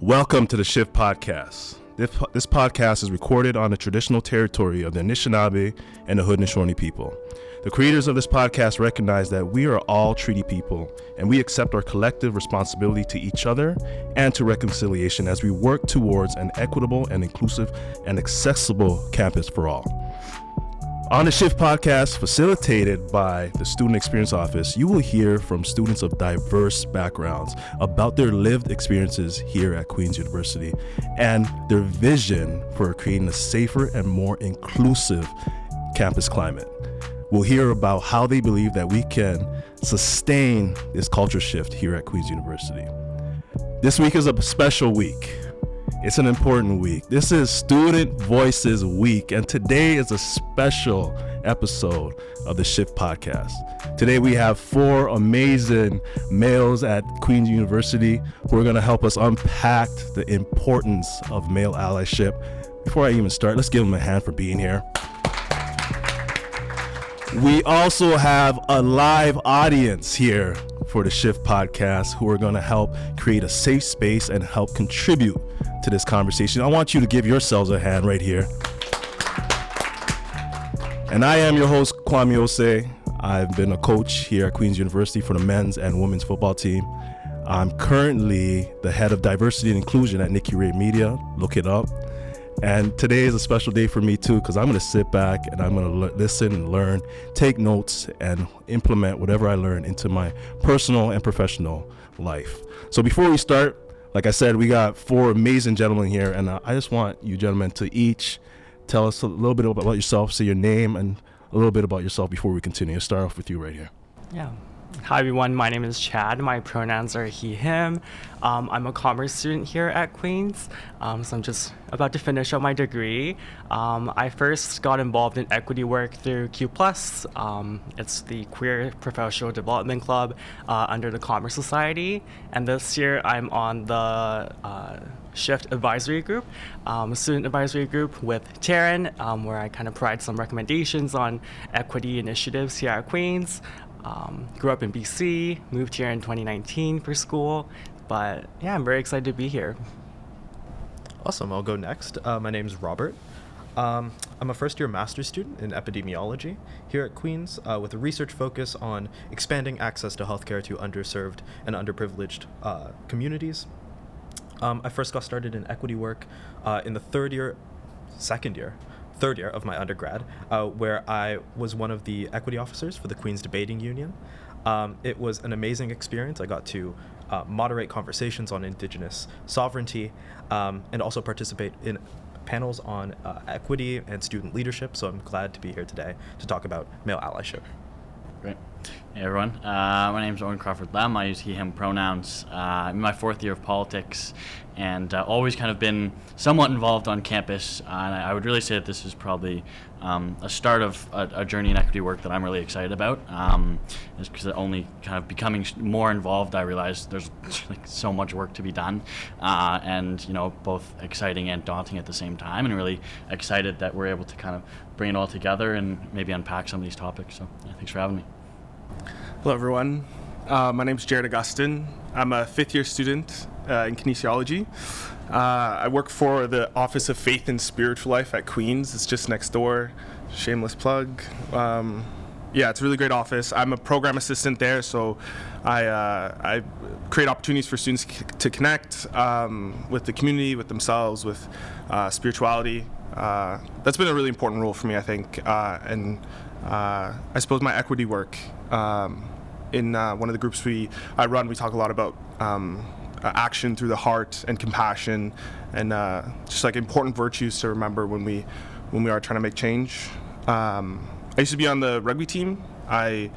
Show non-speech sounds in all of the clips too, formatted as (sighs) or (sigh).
Welcome to the Shift Podcast. This, this podcast is recorded on the traditional territory of the Anishinaabe and the Haudenosaunee people. The creators of this podcast recognize that we are all treaty people and we accept our collective responsibility to each other and to reconciliation as we work towards an equitable and inclusive and accessible campus for all. On the Shift podcast, facilitated by the Student Experience Office, you will hear from students of diverse backgrounds about their lived experiences here at Queen's University and their vision for creating a safer and more inclusive campus climate. We'll hear about how they believe that we can sustain this culture shift here at Queen's University. This week is a special week. It's an important week. This is Student Voices Week, and today is a special episode of the Shift Podcast. Today we have four amazing males at Queen's University who are going to help us unpack the importance of male allyship. Before I even start, let's give them a hand for being here. We also have a live audience here for the Shift Podcast who are going to help create a safe space and help contribute to this conversation. I want you to give yourselves a hand right here. And I am your host, Kwame Osei. I've been a coach here at Queen's University for the men's and women's football team. I'm currently the head of diversity and inclusion at Nicky Ray Media. Look it up. And today is a special day for me too, because I'm going to sit back and I'm going to listen and learn, take notes, and implement whatever I learn into my personal and professional life. So before we start, like I said, we got four amazing gentlemen here, and uh, I just want you gentlemen to each tell us a little bit about yourself, say your name, and a little bit about yourself before we continue. Let's start off with you right here. Yeah. Hi, everyone. My name is Chad. My pronouns are he, him. Um, I'm a commerce student here at Queen's, um, so I'm just about to finish up my degree. Um, I first got involved in equity work through Q Plus. Um, it's the Queer Professional Development Club uh, under the Commerce Society, and this year I'm on the uh, Shift Advisory Group, um, student advisory group with Taryn, um, where I kind of provide some recommendations on equity initiatives here at Queen's. Um, grew up in BC, moved here in 2019 for school, but yeah, I'm very excited to be here. Awesome. I'll go next. Uh, my name's Robert. Um, I'm a first year master's student in epidemiology here at Queen's uh, with a research focus on expanding access to healthcare to underserved and underprivileged uh, communities. Um, I first got started in equity work uh, in the third year, second year, third year of my undergrad, uh, where I was one of the equity officers for the Queen's Debating Union. Um, it was an amazing experience. I got to uh, moderate conversations on Indigenous sovereignty um, and also participate in panels on uh, equity and student leadership. So I'm glad to be here today to talk about male allyship. Great. Hey everyone, uh, my name is Owen Crawford Lem. I use he, him pronouns. Uh, I'm in my fourth year of politics and uh, always kind of been somewhat involved on campus. Uh, and I, I would really say that this is probably um, a start of a, a journey in equity work that I'm really excited about. Um, is because only kind of becoming more involved, I realized there's (laughs) like so much work to be done, uh, and you know both exciting and daunting at the same time. And really excited that we're able to kind of bring it all together and maybe unpack some of these topics. So yeah, thanks for having me. Hello, everyone. Uh, my name is Jared Augustin. I'm a fifth year student uh, in kinesiology. Uh, I work for the Office of Faith and Spiritual Life at Queen's. It's just next door. Shameless plug. Um, yeah, it's a really great office. I'm a program assistant there, so I, uh, I create opportunities for students c- to connect um, with the community, with themselves, with uh, spirituality. Uh, that's been a really important role for me, I think. Uh, and uh, I suppose my equity work um, in uh, one of the groups we I run, we talk a lot about um, uh, action through the heart and compassion, and uh, just like important virtues to remember when we when we are trying to make change. Um, I used to be on the rugby team. I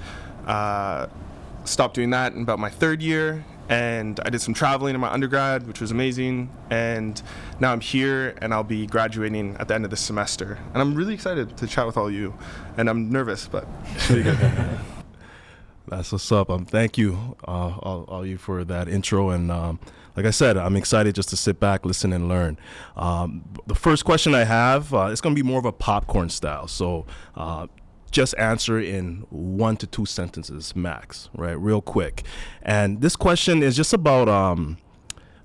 uh, stopped doing that in about my third year, and I did some traveling in my undergrad, which was amazing. And now I'm here, and I'll be graduating at the end of this semester. And I'm really excited to chat with all you. And I'm nervous, but. (laughs) That's what's up. Um, thank you, uh, all, all you for that intro. And um, like I said, I'm excited just to sit back, listen, and learn. Um, the first question I have, uh, it's going to be more of a popcorn style. So uh, just answer in one to two sentences max, right? Real quick. And this question is just about um,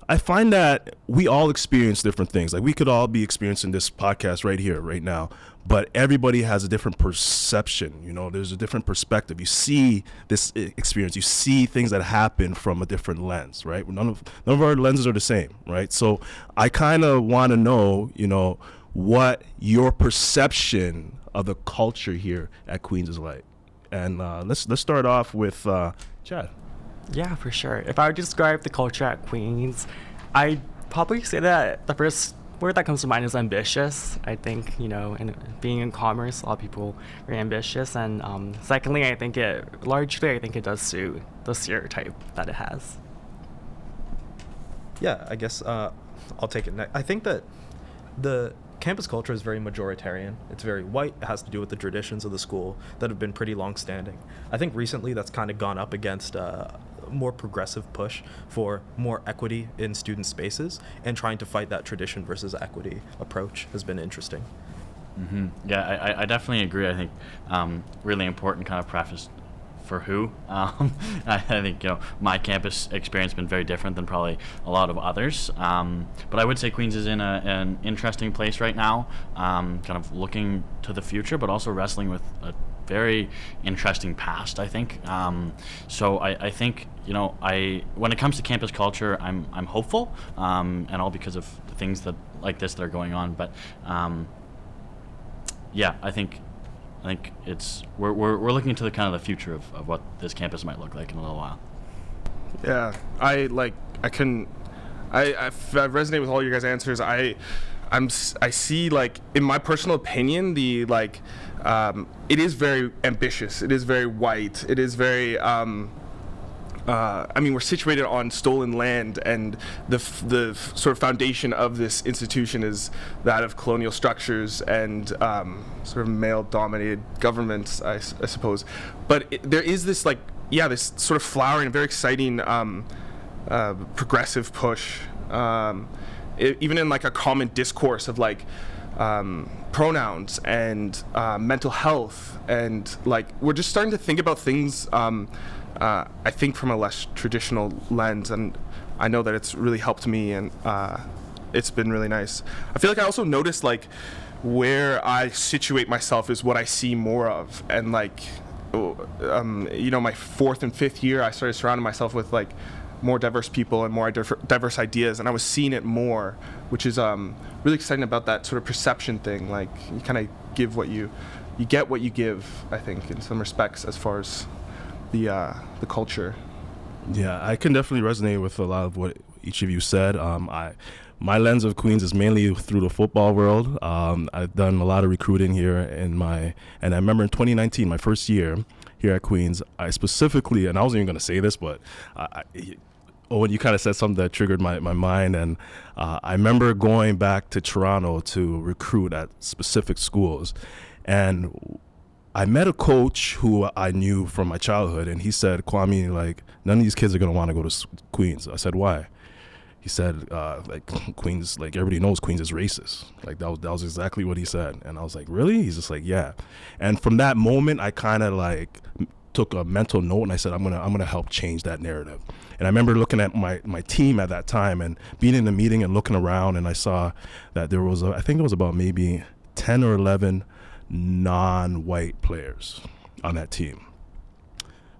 I find that we all experience different things. Like we could all be experiencing this podcast right here, right now, but everybody has a different perception. You know, there's a different perspective. You see this experience, you see things that happen from a different lens, right? None of none of our lenses are the same, right? So I kind of want to know, you know, what your perception of the culture here at Queens is like. And uh, let's let's start off with uh, Chad. Yeah, for sure. If I would describe the culture at Queens, I'd probably say that the first word that comes to mind is ambitious. I think, you know, in being in commerce, a lot of people are ambitious. And um, secondly, I think it, largely, I think it does suit the stereotype that it has. Yeah, I guess uh, I'll take it next. I think that the campus culture is very majoritarian. It's very white. It has to do with the traditions of the school that have been pretty long standing. I think recently that's kind of gone up against uh, more progressive push for more equity in student spaces and trying to fight that tradition versus equity approach has been interesting. Mm-hmm. Yeah, I, I definitely agree. I think um, really important kind of preface for who. (laughs) Um, I, think you know my campus experience has been very different than probably a lot of others. Um, but I would say Queens is in a, an interesting place right now, um, kind of looking to the future, but also wrestling with a very interesting past. I think. Um, so I, I, think you know I when it comes to campus culture, I'm I'm hopeful, um, and all because of things that like this that are going on. But um, yeah, I think I think it's we're, we're, we're looking into the kind of the future of, of what this campus might look like in a little while. Yeah, I like I couldn't. I I, I resonate with all your guys' answers. I I'm I see like in my personal opinion the like um, it is very ambitious. It is very white. It is very um, uh, I mean, we're situated on stolen land, and the f- the f- sort of foundation of this institution is that of colonial structures and um, sort of male-dominated governments, I, s- I suppose. But it, there is this like, yeah, this sort of flowering, very exciting um, uh, progressive push, um, it, even in like a common discourse of like. Um, pronouns and uh, mental health and like we're just starting to think about things um, uh, I think from a less traditional lens, and I know that it's really helped me, and uh, it's been really nice. I feel like I also noticed like where I situate myself is what I see more of, and like, um, you know, my fourth and fifth year, I started surrounding myself with like more diverse people and more diverse ideas, and I was seeing it more, which is um, really exciting about that sort of perception thing. Like you kind of give what you, you get what you give. I think in some respects, as far as the uh, the culture. Yeah, I can definitely resonate with a lot of what each of you said. Um, I my lens of Queens is mainly through the football world. Um, I've done a lot of recruiting here in my, and I remember in 2019, my first year here at Queens, I specifically, and I wasn't even going to say this, but I, Owen, you kind of said something that triggered my, my mind. And uh, I remember going back to Toronto to recruit at specific schools. And I met a coach who I knew from my childhood, and he said, Kwame, like, none of these kids are going to want to go to Queens. I said, why? He said, uh, like, (laughs) Queens, like, everybody knows Queens is racist. Like, that was, that was exactly what he said. And I was like, really? He's just like, yeah. And from that moment, I kind of, like, took a mental note and I said, I'm to, I'm to help change that narrative. And I remember looking at my, my team at that time and being in the meeting and looking around, and I saw that there was, a, I think it was about maybe 10 or 11 non-white players on that team.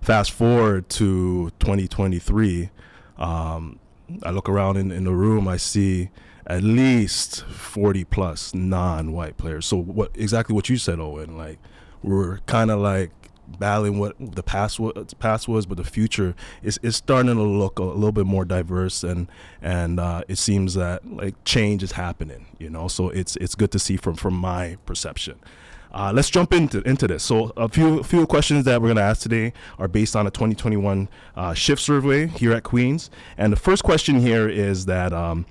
Fast forward to 2023, um, I look around in, in the room, I see at least 40 plus non-white players. So what exactly what you said, Owen? Like we're kind of like battling what the past was, past was, but the future is, is starting to look a, little bit more diverse, and and uh, it seems that like change is happening. You know, so it's it's good to see from from my perception. Uh, let's jump into into this. So a few few questions that we're to ask today are based on a 2021 uh, shift survey here at Queens. And the first question here is that um,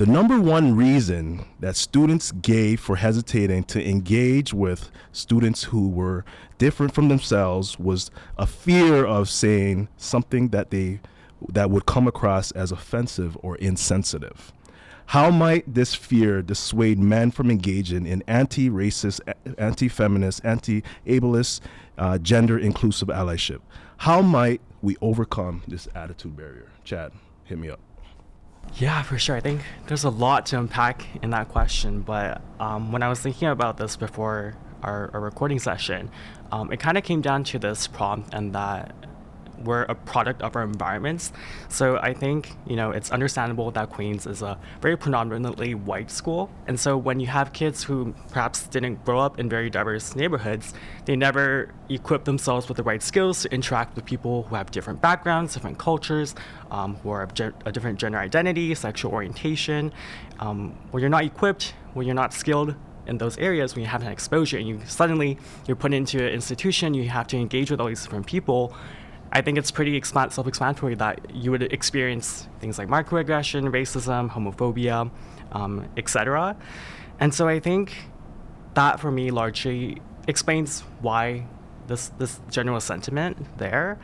the number one reason that students gave for hesitating to engage with students who were different from themselves was a fear of saying something that they that would come across as offensive or insensitive. How might this fear dissuade men from engaging in anti racist, anti feminist, anti ableist, uh, gender inclusive allyship? How might we overcome this attitude barrier? Chad, hit me up. Yeah, for sure. I think there's a lot to unpack in that question. But um, when I was thinking about this before our, our recording session, um, it kind of came down to this prompt and that we're a product of our environments. So I think, you know, it's understandable that Queens is a very predominantly white school. And so when you have kids who perhaps didn't grow up in very diverse neighborhoods, they never equip themselves with the right skills to interact with people who have different backgrounds, different cultures, um, who are ge- a different gender identity, sexual orientation. Um, when you're not equipped, when you're not skilled, in those areas when you have an exposure and you suddenly you're put into an institution you have to engage with all these different people I think it's pretty self-explanatory that you would experience things like microaggression, racism, homophobia, um, etc. And so I think that for me largely explains why this this general sentiment there.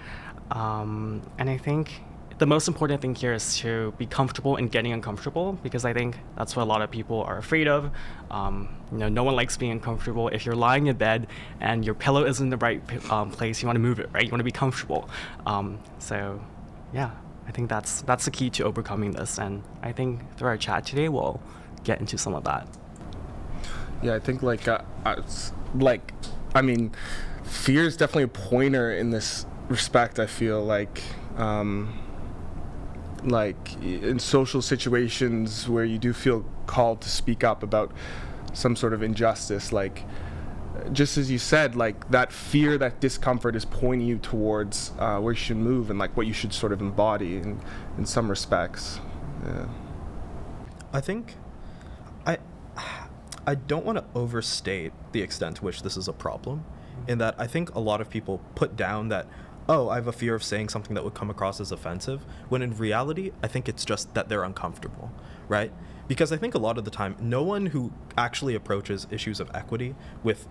Um, and I think the most important thing here is to be comfortable in getting uncomfortable because I think that's what a lot of people are afraid of. Um, you know, no one likes being uncomfortable. If you're lying in bed and your pillow isn't in the right um, place, you want to move it, right? You want to be comfortable. Um, so, yeah, I think that's that's the key to overcoming this. And I think through our chat today, we'll get into some of that. Yeah, I think like uh, uh, like I mean, fear is definitely a pointer in this respect. I feel like. Um, like in social situations where you do feel called to speak up about some sort of injustice like just as you said like that fear that discomfort is pointing you towards uh, where you should move and like what you should sort of embody in, in some respects. Yeah. I think i i don't want to overstate the extent to which this is a problem in that i think a lot of people put down that oh, I have a fear of saying something that would come across as offensive, when in reality, I think it's just that they're uncomfortable, right? Because I think a lot of the time, no one who actually approaches issues of equity with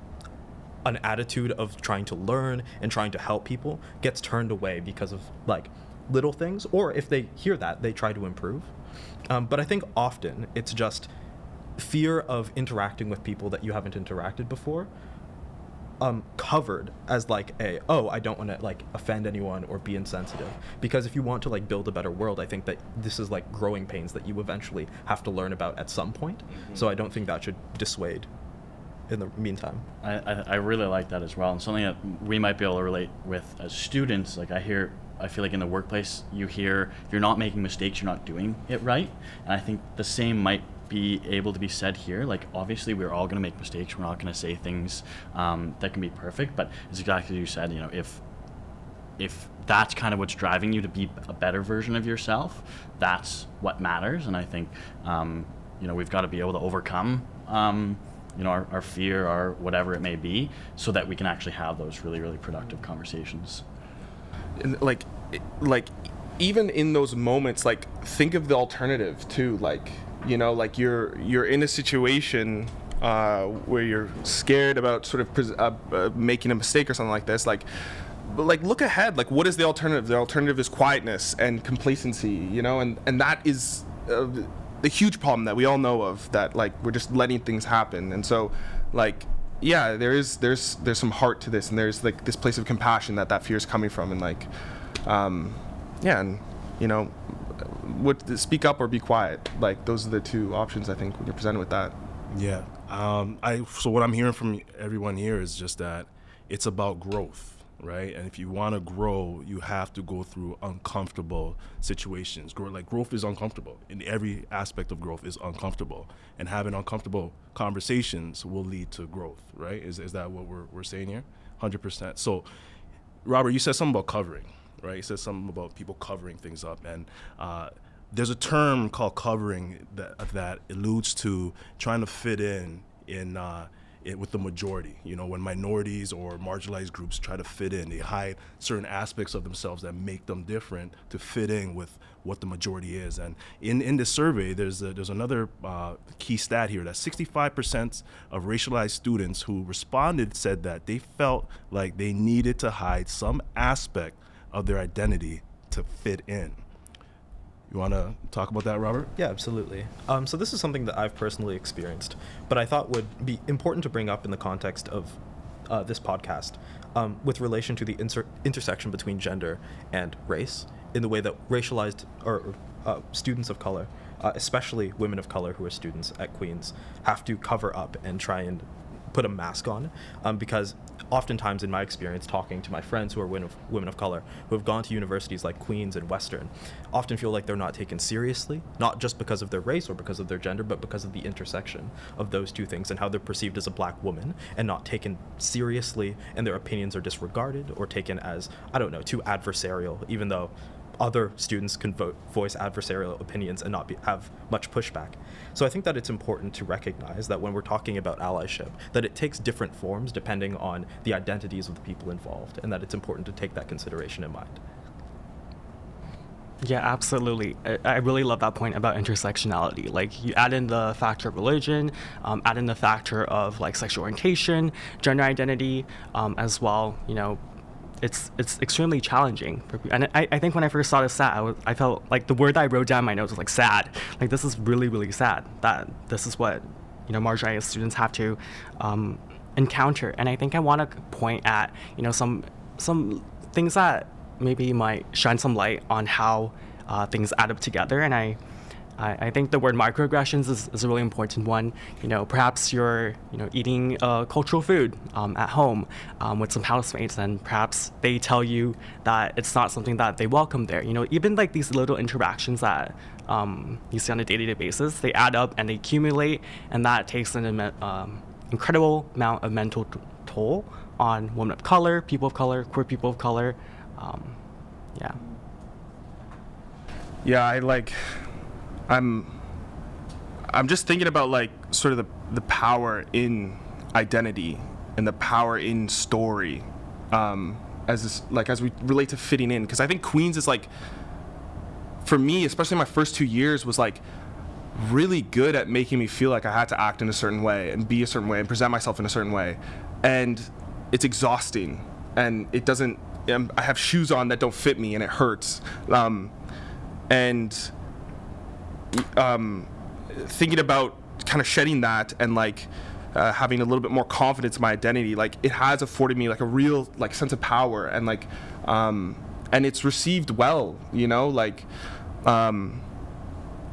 an attitude of trying to learn and trying to help people gets turned away because of like little things, or if they hear that, they try to improve. Um, but I think often it's just fear of interacting with people that you haven't interacted before um, covered as like a oh I don't want to like offend anyone or be insensitive. Because if you want to like build a better world I think that this is like growing pains that you eventually have to learn about at some point. Mm-hmm. so I don't think that should dissuade in the meantime. I, I, I really like that as well and something that we might be able to relate with as students like I hear I feel like in the workplace you hear if you're not making mistakes you're not doing it right. And I think the same might be able to be said here. Like, obviously, we're all going to make mistakes. We're not going to say things um, that can be perfect. But it's exactly as you said. You know, if if that's kind of what's driving you to be a better version of yourself, that's what matters. And I think, um, you know, we've got to be able to overcome, um, you know, our, our fear or whatever it may be, so that we can actually have those really, really productive conversations. Like, like, even in those moments, like, think of the alternative too. Like, you know like you're you're in a situation uh, where you're scared about sort of pres- uh, uh, making a mistake or something like this like like look ahead like what is the alternative? The alternative is quietness and complacency you know and and that is uh, the huge problem that we all know of that like we're just letting things happen. And so like yeah there is there's there's some heart to this and there's like this place of compassion that that fear is coming from and like um yeah and you know would speak up or be quiet. Like those are the two options I think when you're presented with that. Yeah. Um, I so what I'm hearing from everyone here is just that it's about growth, right? And if you want to grow, you have to go through uncomfortable situations. Grow, like growth is uncomfortable. In every aspect of growth is uncomfortable, and having uncomfortable conversations will lead to growth, right? Is is that what we're we're saying here? Hundred percent. So, Robert, you said something about covering right? He says something about people covering things up, and uh, there's a term called covering that that alludes to trying to fit in in uh, it, with the majority. You know, when minorities or marginalized groups try to fit in, they hide certain aspects of themselves that make them different to fit in with what the majority is. And in, in this survey, there's a, there's another uh, key stat here that 65% of racialized students who responded said that they felt like they needed to hide some aspect of their identity to fit in. You want to talk about that, Robert? Yeah, absolutely. Um, so this is something that I've personally experienced, but I thought would be important to bring up in the context of uh, this podcast um, with relation to the inter- intersection between gender and race in the way that racialized or uh, students of color, uh, especially women of color who are students at Queens, have to cover up and try and put a mask on um, because oftentimes in my experience talking to my friends who are women of, women of color who have gone to universities like queens and western often feel like they're not taken seriously not just because of their race or because of their gender but because of the intersection of those two things and how they're perceived as a black woman and not taken seriously and their opinions are disregarded or taken as i don't know too adversarial even though other students can vote, voice adversarial opinions and not be, have much pushback. So I think that it's important to recognize that when we're talking about allyship, that it takes different forms depending on the identities of the people involved, and that it's important to take that consideration in mind. Yeah, absolutely. I, really love that point about intersectionality. Like, you add in the factor of religion, um, add in the factor of like sexual orientation, gender identity, um, as well. You know, it's it's extremely challenging. And I, I think when I first saw this stat, I, was, I felt like the word that I wrote down my notes was like sad. Like this is really really sad that this is what you know marginalized students have to um, encounter. And I think I want to point at you know some some things that maybe might shine some light on how uh, things add up together. And I I, I, think the word microaggressions is, is, a really important one. You know, perhaps you're you know eating uh, cultural food um, at home um, with some housemates, and perhaps they tell you that it's not something that they welcome there. You know, even like these little interactions that um, you see on a day-to-day basis, they add up and they accumulate, and that takes an um, incredible amount of mental toll on women of color, people of color, queer people of color. Um, yeah. Yeah, I like I'm I'm just thinking about like sort of the the power in identity and the power in story um, as this, like as we relate to fitting in. Because I think Queens is like for me especially my first two years was like really good at making me feel like I had to act in a certain way and be a certain way and present myself in a certain way. And it's exhausting. And it doesn't um, I have shoes on that don't fit me and it hurts. Um, and um, thinking about kind of shedding that and like uh, having a little bit more confidence in my identity like it has afforded me like a real like sense of power and like um, and it's received well you know like um,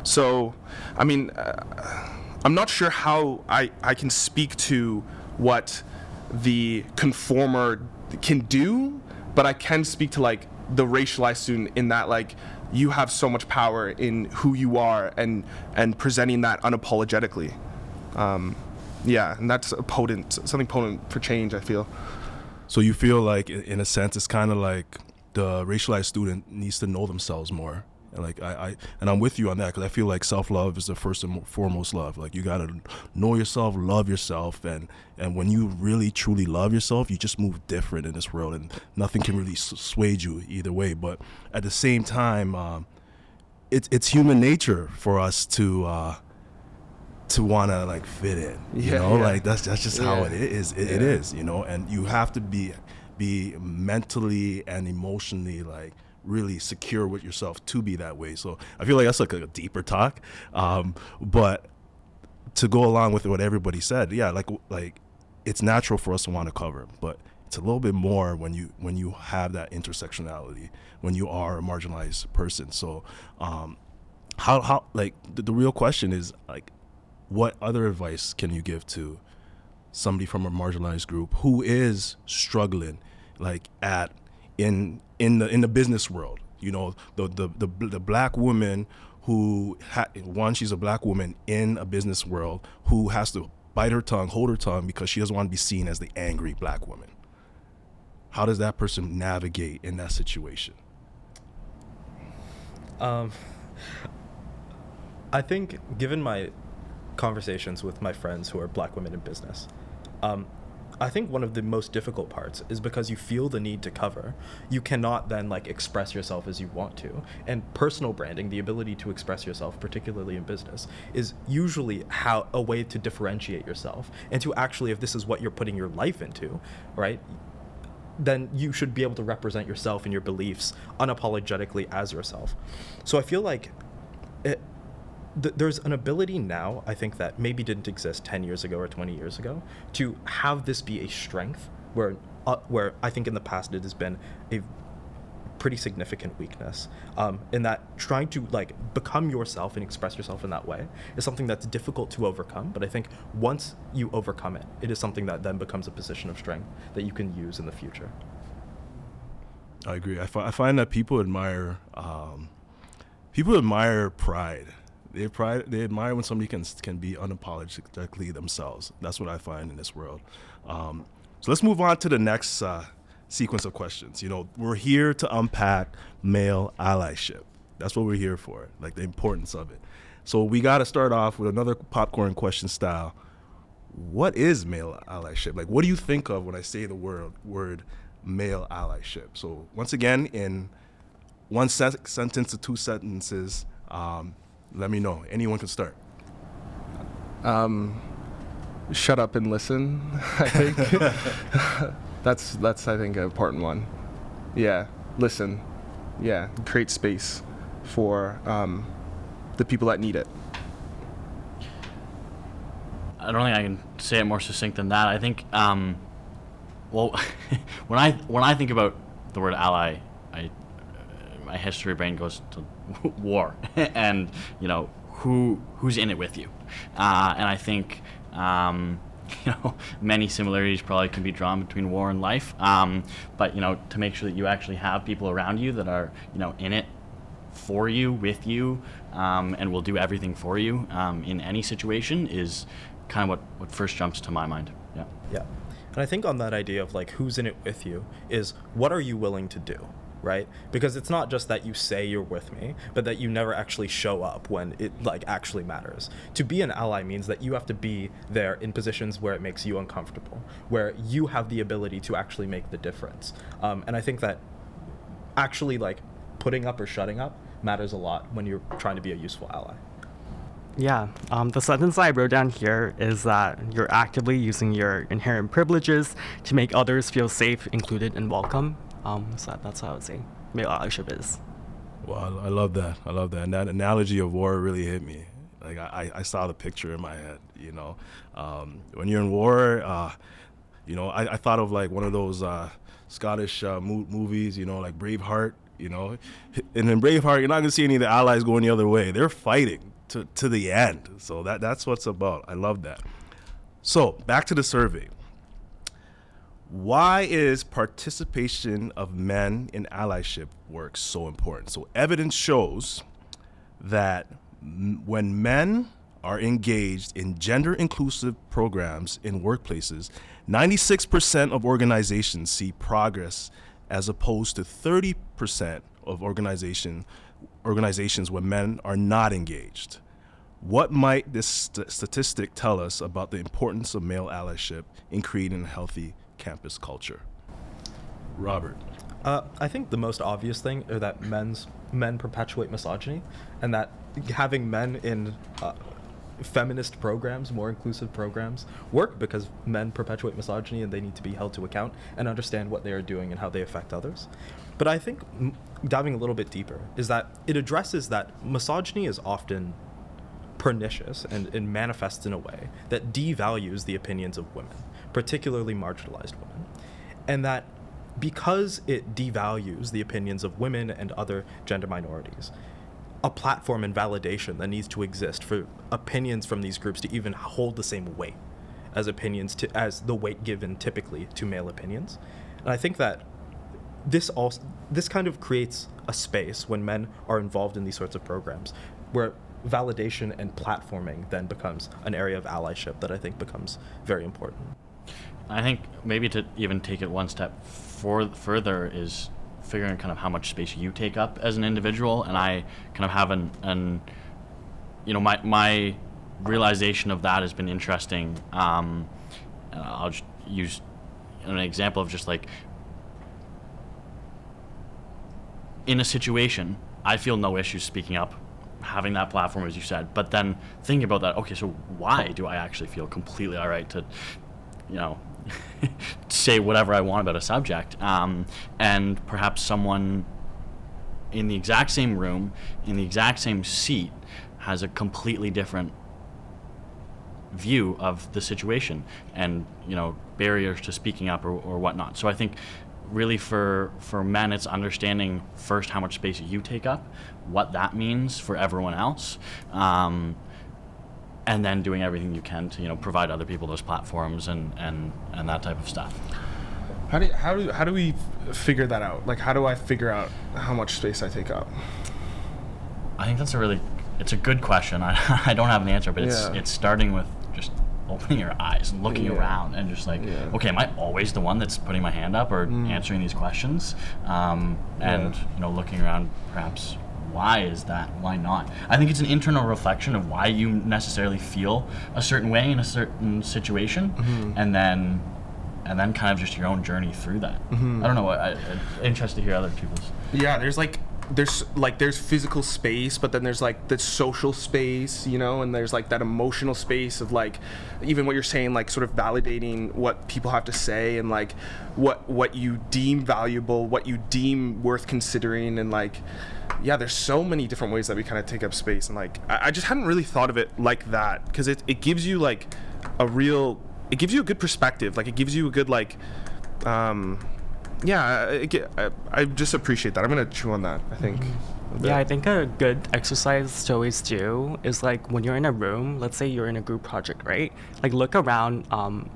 so i mean uh, i'm not sure how i i can speak to what the conformer can do but i can speak to like the racialized student in that like you have so much power in who you are and and presenting that unapologetically. Um, yeah, and that's a potent something potent for change. I feel. So you feel like, in a sense, it's kind of like the racialized student needs to know themselves more and like I, I and I'm with you on that because I feel like self love is the first and foremost love. Like you gotta know yourself, love yourself, and and when you really truly love yourself, you just move different in this world, and nothing can really sway you either way. But at the same time, um, it's it's human nature for us to. Uh, to want to like fit in, you yeah, know, yeah. like that's that's just yeah. how it is. It, it is, you know, and you have to be be mentally and emotionally like really secure with yourself to be that way. So I feel like that's like a deeper talk. Um, but to go along with what everybody said, yeah, like like it's natural for us to want to cover, but it's a little bit more when you when you have that intersectionality, when you are a marginalized person. So um, how how like the, the real question is like what other advice can you give to somebody from a marginalized group who is struggling like at in in the in the business world. You know, the the the, the black woman who ha- one she's a black woman in a business world who has to bite her tongue, hold her tongue because she doesn't want to be seen as the angry black woman. How does that person navigate in that situation? Um, I think, given my conversations with my friends who are black women in business, um, I think one of the most difficult parts is because you feel the need to cover. You cannot then like express yourself as you want to. And personal branding, the ability to express yourself, particularly in business, is usually how a way to differentiate yourself and to actually if this is what you're putting your life into, right? Then you should be able to represent yourself and your beliefs unapologetically as yourself. So I feel like it, th- there's an ability now, I think, that maybe didn't exist 10 years ago or 20 years ago, to have this be a strength where, uh, where I think in the past it has been a pretty significant weakness. Um, in that trying to like become yourself and express yourself in that way is something that's difficult to overcome. But I think once you overcome it, it is something that then becomes a position of strength that you can use in the future. I agree. I, fi- I find that people admire um, people admire pride. They pride. They admire when somebody can can be unapologetically themselves. That's what I find in this world. Um, so let's move on to the next uh, sequence of questions. You know, we're here to unpack male allyship. That's what we're here for, like the importance of it. So we got to start off with another popcorn question style. What is male allyship? Like, what do you think of when I say the word word male allyship? So once again, in one se- sentence to two sentences, um, let me know. Anyone can start. Um, shut up and listen. (laughs) I think (laughs) that's that's I think an important one. Yeah, listen. Yeah, create space for um, the people that need it. I don't think I can say it more succinct than that. I think, um, well, (laughs) when I when I think about the word ally, I my history brain goes to (laughs) war, (laughs) and you know who who's in it with you, uh, and I think. Um, (laughs) you know, many similarities probably can be drawn between war and life. Um, but you know, to make sure that you actually have people around you that are, you know, in it for you, with you, um, and will do everything for you um, in any situation is kind of what, what first jumps to my mind. Yeah. Yeah. And I think on that idea of like who's in it with you is what are you willing to do? Right? Because it's not just that you say you're with me, but that you never actually show up when it like actually matters. To be an ally means that you have to be there in positions where it makes you uncomfortable, where you have the ability to actually make the difference. Um, and I think that actually like putting up or shutting up matters a lot when you're trying to be a useful ally. Yeah, um, the sentence I wrote down here is that you're actively using your inherent privileges to make others feel safe, included, and welcome. Um, so that's how I would say male allyship is. Well, I, I love that. I love that. And that analogy of war really hit me. Like I, I saw the picture in my head. You know, um, when you're in war, uh, you know, I, I thought of like one of those uh, Scottish uh, mo- movies. You know, like Braveheart. You know, and in Braveheart, you're not gonna see any of the allies going the other way. They're fighting to to the end. So that that's what's about. I love that. So back to the survey. Why is participation of men in allyship work so important? So, evidence shows that m- when men are engaged in gender inclusive programs in workplaces, 96% of organizations see progress as opposed to 30% of organization, organizations where men are not engaged. What might this st- statistic tell us about the importance of male allyship in creating a healthy campus culture? Robert. Uh, I think the most obvious thing are that men's men perpetuate misogyny, and that having men in uh, feminist programs, more inclusive programs, work because men perpetuate misogyny and they need to be held to account and understand what they are doing and how they affect others. But I think diving a little bit deeper is that it addresses that misogyny is often pernicious and, and manifests in a way that devalues the opinions of women, particularly marginalized women. And that because it devalues the opinions of women and other gender minorities, a platform and validation that needs to exist for opinions from these groups to even hold the same weight as opinions to as the weight given typically to male opinions. And I think that this also this kind of creates a space when men are involved in these sorts of programs where validation and platforming then becomes an area of allyship that I think becomes very important. I think maybe to even take it one step for, further is figuring kind of how much space you take up as an individual, and I kind of have an, an you know, my my realization of that has been interesting. Um, I'll just use an example of just like in a situation, I feel no issues speaking up, having that platform, as you said. But then thinking about that, okay, so why do I actually feel completely all right to, you know, say whatever I want about a subject? Um, and perhaps someone in the exact same room, in the exact same seat, has a completely different view of the situation and you know barriers to speaking up or, or whatnot so i think really for for men, it's understanding first how much space you take up, what that means for everyone else. Um, and then doing everything you can to you know provide other people those platforms and and and that type of stuff. How do how do how do we figure that out? Like, how do I figure out how much space I take up? I think that's a really it's a good question. (laughs) I, I don't have an answer, but it's Yeah. it's starting with just opening your eyes and looking Yeah. around and just like, Yeah. okay, am I always the one that's putting my hand up or Mm. answering these questions? Um, and you know, looking around, perhaps why is that? Why not? I think it's an internal reflection of why you necessarily feel a certain way in a certain situation, Mm-hmm. and then and then kind of just your own journey through that. Mm-hmm. I don't know. I, I, interested to hear other people's. Yeah, there's like there's like there's physical space, but then there's like the social space, you know, and there's like that emotional space of like even what you're saying, like sort of validating what people have to say and like what what you deem valuable, what you deem worth considering, and like yeah, there's so many different ways that we kind of take up space, and like I, I just hadn't really thought of it like that because it it gives you like a real it gives you a good perspective, like it gives you a good like um yeah, I, I, I just appreciate that. I'm gonna chew on that. I think. bit. Yeah, I think a good exercise to always do is like when you're in a room, let's say you're in a group project, right? Like look around. Um,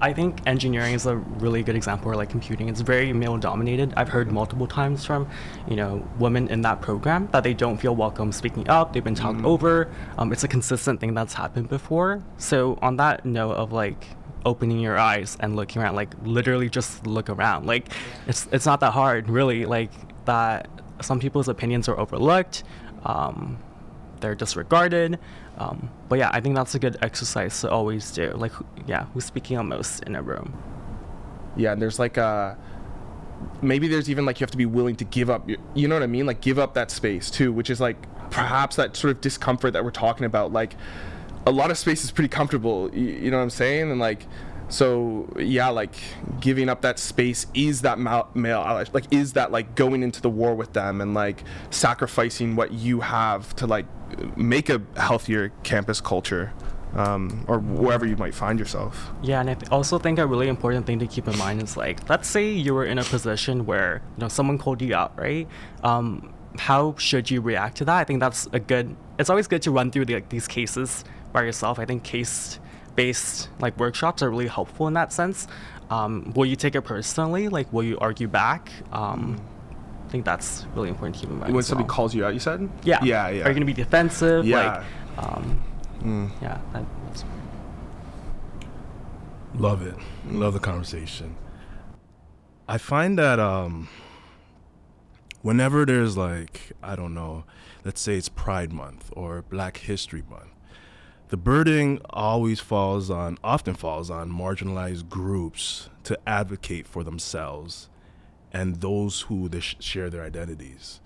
I think engineering is a really good example, or like computing. It's very male dominated. I've heard multiple times from, you know, women in that program that they don't feel welcome speaking up. They've been talked over. Um, it's a consistent thing that's happened before. So on that note of like opening your eyes and looking around, like literally just look around. Like it's it's not that hard, really. Like that some people's opinions are overlooked. Um, they're disregarded. Um, but yeah, I think that's a good exercise to always do. Like, who- yeah, who's speaking on most in a room? Yeah, and there's like a maybe there's even like you have to be willing to give up. your- You know what I mean? Like give up that space too, which is like perhaps that sort of discomfort that we're talking about. Like a lot of space is pretty comfortable. You, you know what I'm saying? And like. So yeah, like giving up that space is that mal- male ally- like is that like going into the war with them and like sacrificing what you have to like make a healthier campus culture um, or wherever you might find yourself. Yeah, and I th- also think a really important thing to keep in mind is like, let's say you were in a position where you know someone called you out, right? Um, how should you react to that? I think that's a good. It's always good to run through the, like these cases by yourself. I think case-based like workshops are really helpful in that sense. Um, will you take it personally? Like, will you argue back? Um, I think that's really important to keep in mind. When somebody well. calls you out, you said? Yeah. Yeah, yeah. Are you gonna be defensive? Yeah. Like, um, Mm. yeah. That, that's Love it. Love the conversation. I find that um whenever there's like, I don't know, let's say it's Pride Month or Black History Month, the burden always falls on often falls on marginalized groups to advocate for themselves and those who share their identities.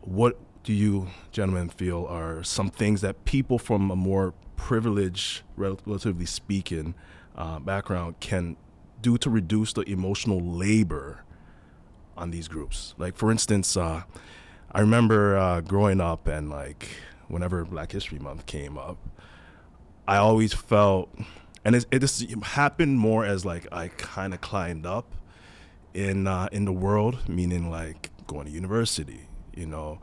What do you gentlemen feel are some things that people from a more privileged, rel- relatively speaking, uh, background can do to reduce the emotional labor on these groups? Like, for instance, uh, I remember uh, growing up and like whenever Black History Month came up, I always felt, and it, it just happened more as like I kind of climbed up in uh, in the world, meaning like going to university, you know,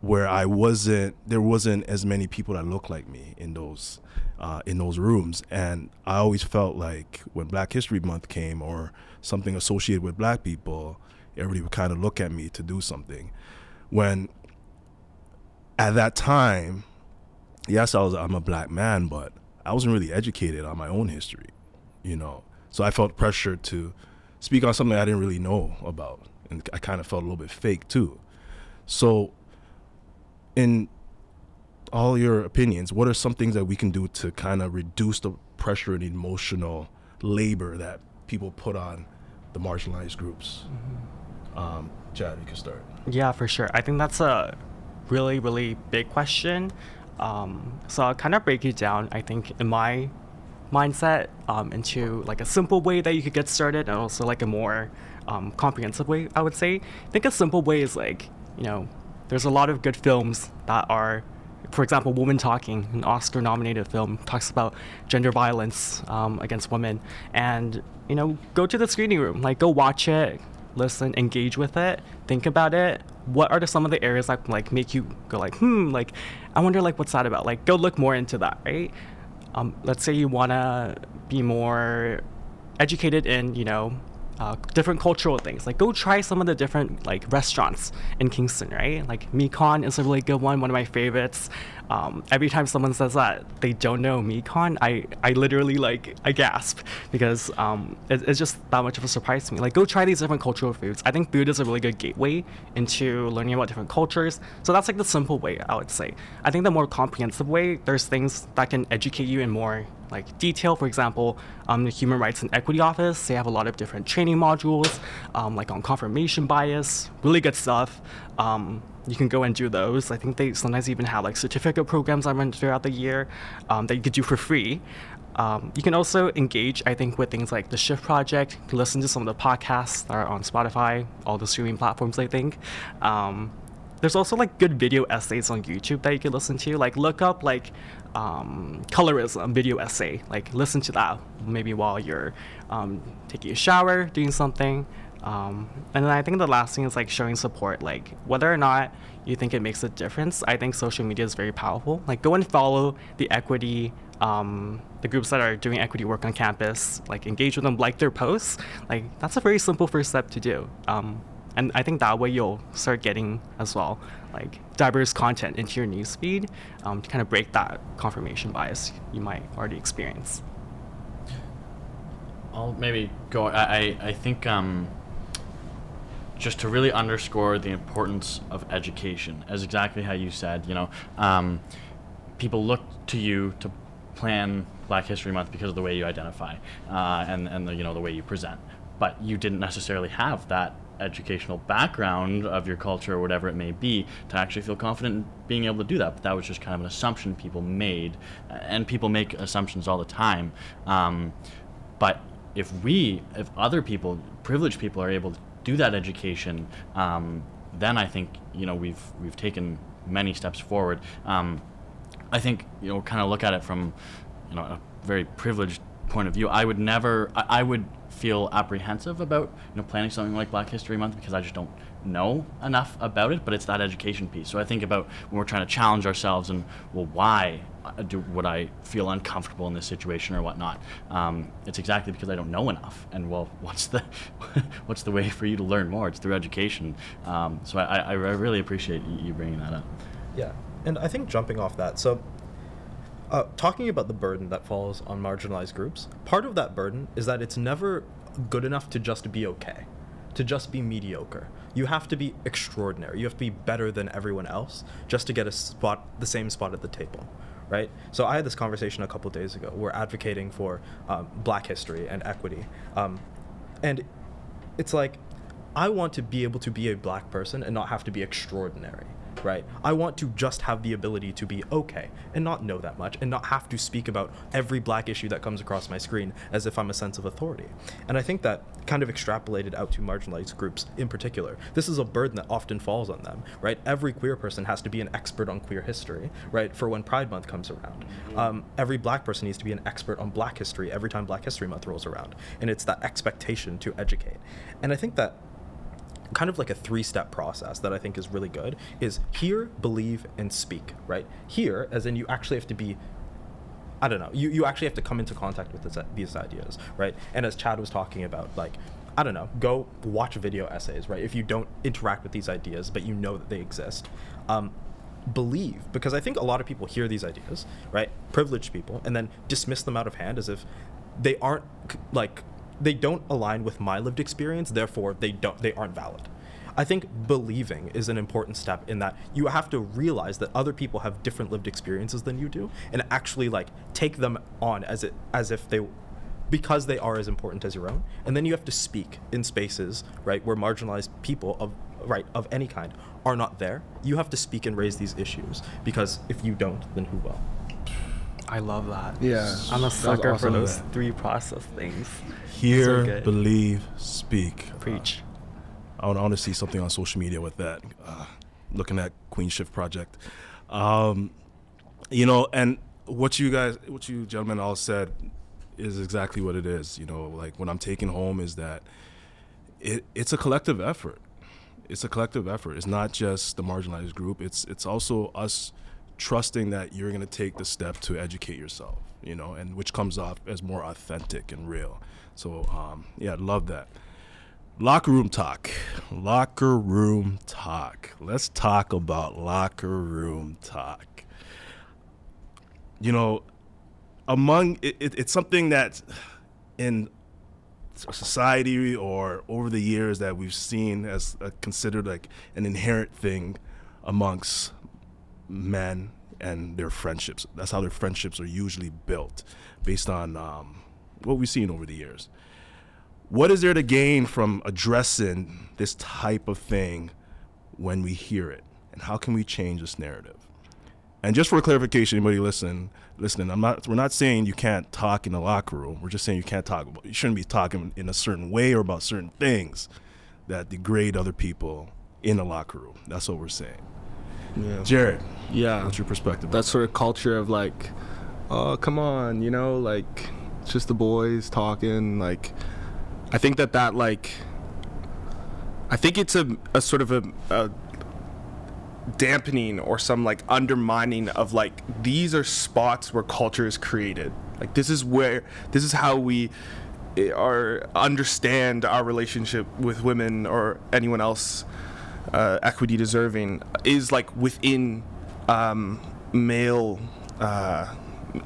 where I wasn't there wasn't as many people that looked like me in those uh, in those rooms, and I always felt like when Black History Month came or something associated with Black people, everybody would kind of look at me to do something. When at that time, yes, I was I'm a black man, but I wasn't really educated on my own history, you know. So I felt pressure to speak on something I didn't really know about, and I kind of felt a little bit fake too. So, in all your opinions, what are some things that we can do to kind of reduce the pressure and emotional labor that people put on the marginalized groups? Um, Chad, you can start. Yeah, for sure. I think that's a really, really big question. Um, so I'll kind of break it down, I think, in my mindset um, into like a simple way that you could get started and also like a more um, comprehensive way, I would say. I think a simple way is like, you know, there's a lot of good films that are for example, Woman Talking, an Oscar-nominated film, talks about gender violence um, against women, and you know, go to the screening room, like go watch it, listen, engage with it, think about it. What are the, some of the areas that like make you go like, hmm, like, I wonder like what's that about? Like, go look more into that, right? Um, let's say you wanna be more educated in, you know, uh, different cultural things. Like go try some of the different like restaurants in Kingston, right? Like Mekon is a really good one, one of my favorites. Um, every time someone says that they don't know Mekon, I, I literally like I gasp because um, it, it's just that much of a surprise to me. Like go try these different cultural foods. I think food is a really good gateway into learning about different cultures. So that's like the simple way I would say. I think the more comprehensive way, there's things that can educate you in more like detail. For example, um, the Human Rights and Equity Office, they have a lot of different training modules, um, like on confirmation bias, really good stuff. Um, you can go and do those. I think they sometimes even have like certificate programs that run throughout the year um, that you could do for free. Um, you can also engage, I think, with things like the Shift Project. Listen to some of the podcasts that are on Spotify, all the streaming platforms. I think. Um, there's also like good video essays on YouTube that you can listen to. Like look up like um, colorism video essay. Like listen to that maybe while you're um, taking a shower, doing something. Um, and then I think the last thing is like showing support. Like whether or not you think it makes a difference, I think social media is very powerful. Like go and follow the equity. Um, the groups that are doing equity work on campus, like engage with them, like their posts, like that's a very simple first step to do. Um, and I think that way you'll start getting as well like diverse content into your newsfeed um, to kind of break that confirmation bias you might already experience. I'll maybe go. I I, think um, just to really underscore the importance of education, as exactly how you said. You know, um, people look to you to plan Black History Month because of the way you identify uh, and and the, you know the way you present, but you didn't necessarily have that educational background of your culture or whatever it may be to actually feel confident in being able to do that. But that was just kind of an assumption people made, and people make assumptions all the time. Um, but if we, if other people, privileged people, are able to do that education, um, then I think you know we've we've taken many steps forward. Um, I think you know kind of look at it from you know a very privileged point of view. I would never. I, I would feel apprehensive about you know planning something like Black History Month because I just don't know enough about it. But it's that education piece. So I think about when we're trying to challenge ourselves and well, why do would I feel uncomfortable in this situation or whatnot? Um, it's exactly because I don't know enough. And well, (laughs) what's the (laughs) what's the way for you to learn more? It's through education. Um, so I, I really appreciate you bringing that up. Yeah, and I think jumping off that, so uh, talking about the burden that falls on marginalized groups, part of that burden is that it's never good enough to just be okay, to just be mediocre. You have to be extraordinary. You have to be better than everyone else just to get a spot, the same spot at the table, right? So I had this conversation a couple days ago. We're advocating for um, Black history and equity, um, and it's like I want to be able to be a black person and not have to be extraordinary right? I want to just have the ability to be okay and not know that much and not have to speak about every black issue that comes across my screen as if I'm a sense of authority. And I think that kind of extrapolated out to marginalized groups in particular. This is a burden that often falls on them, right? Every queer person has to be an expert on queer history, right? For when Pride Month comes around. Um, every black person needs to be an expert on black history every time Black History Month rolls around. And it's that expectation to educate. And I think that kind of like a three step process that I think is really good is hear, believe, and speak, right? Hear, as in you actually have to be I don't know. You, you actually have to come into contact with this, these ideas, right? And as Chad was talking about, like, I don't know, go watch video essays, right? If you don't interact with these ideas, but you know that they exist. Um, believe, because I think a lot of people hear these ideas, right? Privileged people, and then dismiss them out of hand as if they aren't, like, they don't align with my lived experience therefore they don't they aren't valid i think believing is an important step in that you have to realize that other people have different lived experiences than you do and actually like take them on as it as if they because they are as important as your own and then you have to speak in spaces right where marginalized people of right of any kind are not there you have to speak and raise these issues because if you don't then who will I love that. Yeah. I'm a sucker for awesome. those three process things. Hear, good. believe, speak. Preach. I want, I want to see something on social media with that. Uh, looking at Queen Shift Project. Um, you know, and what you guys, what you gentlemen all said, is exactly what it is. You know, like what I'm taking home is that it, it's a collective effort. It's a collective effort. It's not just the marginalized group. It's it's also us trusting that you're going to take the step to educate yourself. You know, and which comes off as more authentic and real. So um, yeah, love that. Locker room talk. Locker room talk. Let's talk about locker room talk. You know, among it, it, it's something that in society or over the years that we've seen as a, considered like an inherent thing amongst men and their friendships. That's how their friendships are usually built, based on um, what we've seen over the years. What is there to gain from addressing this type of thing when we hear it, and how can we change this narrative? And just for clarification, anybody listen, listening, I'm not. We're not saying you can't talk in the locker room. We're just saying you can't talk. About, you shouldn't be talking in a certain way or about certain things that degrade other people in the locker room. That's what we're saying. Yeah. Jared, Yeah. what's your perspective? that sort of culture of like, oh, come on, you know, like it's just the boys talking. Like, I think that that like, I think it's a, a sort of a, a dampening or some like undermining of like these are spots where culture is created. Like this is where this is how we eh, are understand our relationship with women or anyone else uh, equity deserving is like within um, male uh,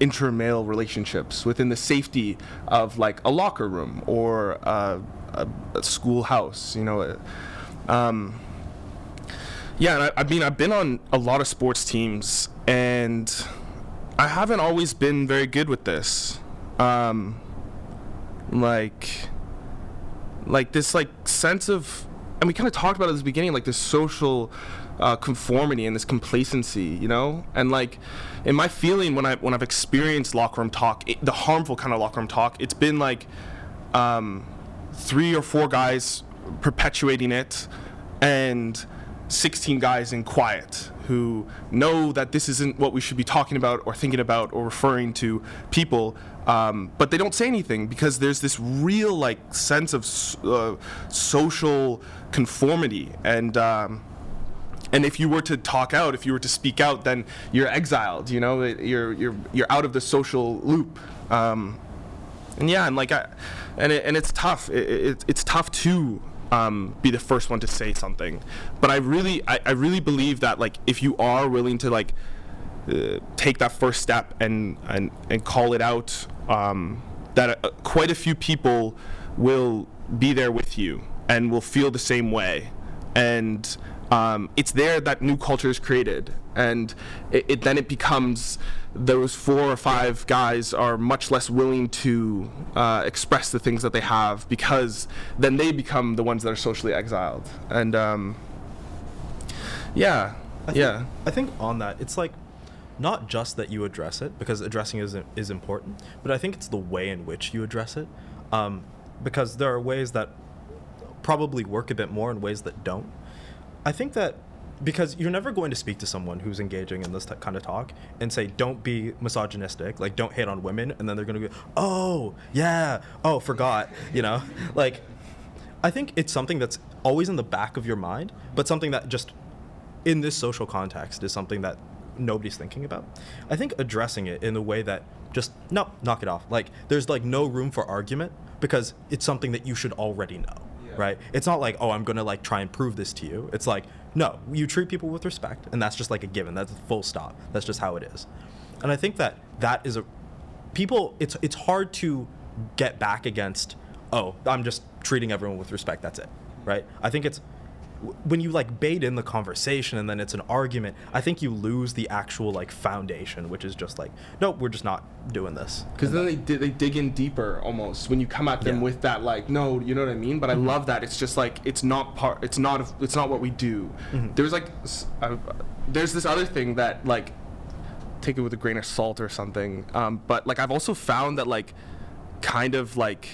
intra-male relationships within the safety of like a locker room or uh, a, a schoolhouse you know uh, um, yeah I, I mean i've been on a lot of sports teams and i haven't always been very good with this. Um, like like this like sense of and we kind of talked about it at the beginning like this social uh, conformity and this complacency you know? And like in my feeling when i when i've experienced locker room talk it, the harmful kind of locker room talk it's been like um, three or four guys perpetuating it and 16 guys in quiet who know that this isn't what we should be talking about or thinking about or referring to people um, but they don't say anything because there's this real like sense of uh, social conformity and um, and if you were to talk out if you were to speak out then you're exiled you know? You're you're you're out of the social loop. Um, and yeah, and like I, and it, and it's tough. It, it, it's tough to um, be the first one to say something, but I really, I, I really believe that like if you are willing to like uh, take that first step and and and call it out, um, that uh, quite a few people will be there with you and will feel the same way, and um, it's there that new culture is created, and it, it then it becomes those four or five guys are much less willing to uh, express the things that they have because then they become the ones that are socially exiled, and um, yeah, I think, yeah. I think on that, it's like not just that you address it because addressing is is important, but I think it's the way in which you address it, um, because there are ways that probably work a bit more and ways that don't. I think that because you're never going to speak to someone who's engaging in this t- kind of talk and say don't be misogynistic like don't hate on women and then they're going to go oh yeah oh forgot you know? (laughs) Like i think it's something that's always in the back of your mind but something that just in this social context is something that nobody's thinking about. I think addressing it in a way that just no knock it off. Like there's like no room for argument because it's something that you should already know right? It's not like oh i'm gonna like try and prove this to you. It's like no you treat people with respect and that's just like a given. That's a full stop. That's just how it is. And i think that that is a people it's it's hard to get back against oh i'm just treating everyone with respect that's it right? I think it's when you like bait in the conversation and then it's an argument i think you lose the actual like foundation which is just like nope we're just not doing this. Because then they di- they dig in deeper almost when you come at them Yeah. with that like no you know what I mean? But I love that. It's just like it's not part it's not it's not what we do. There's like uh, there's this other thing that like take it with a grain of salt or something um, but like I've also found that like kind of like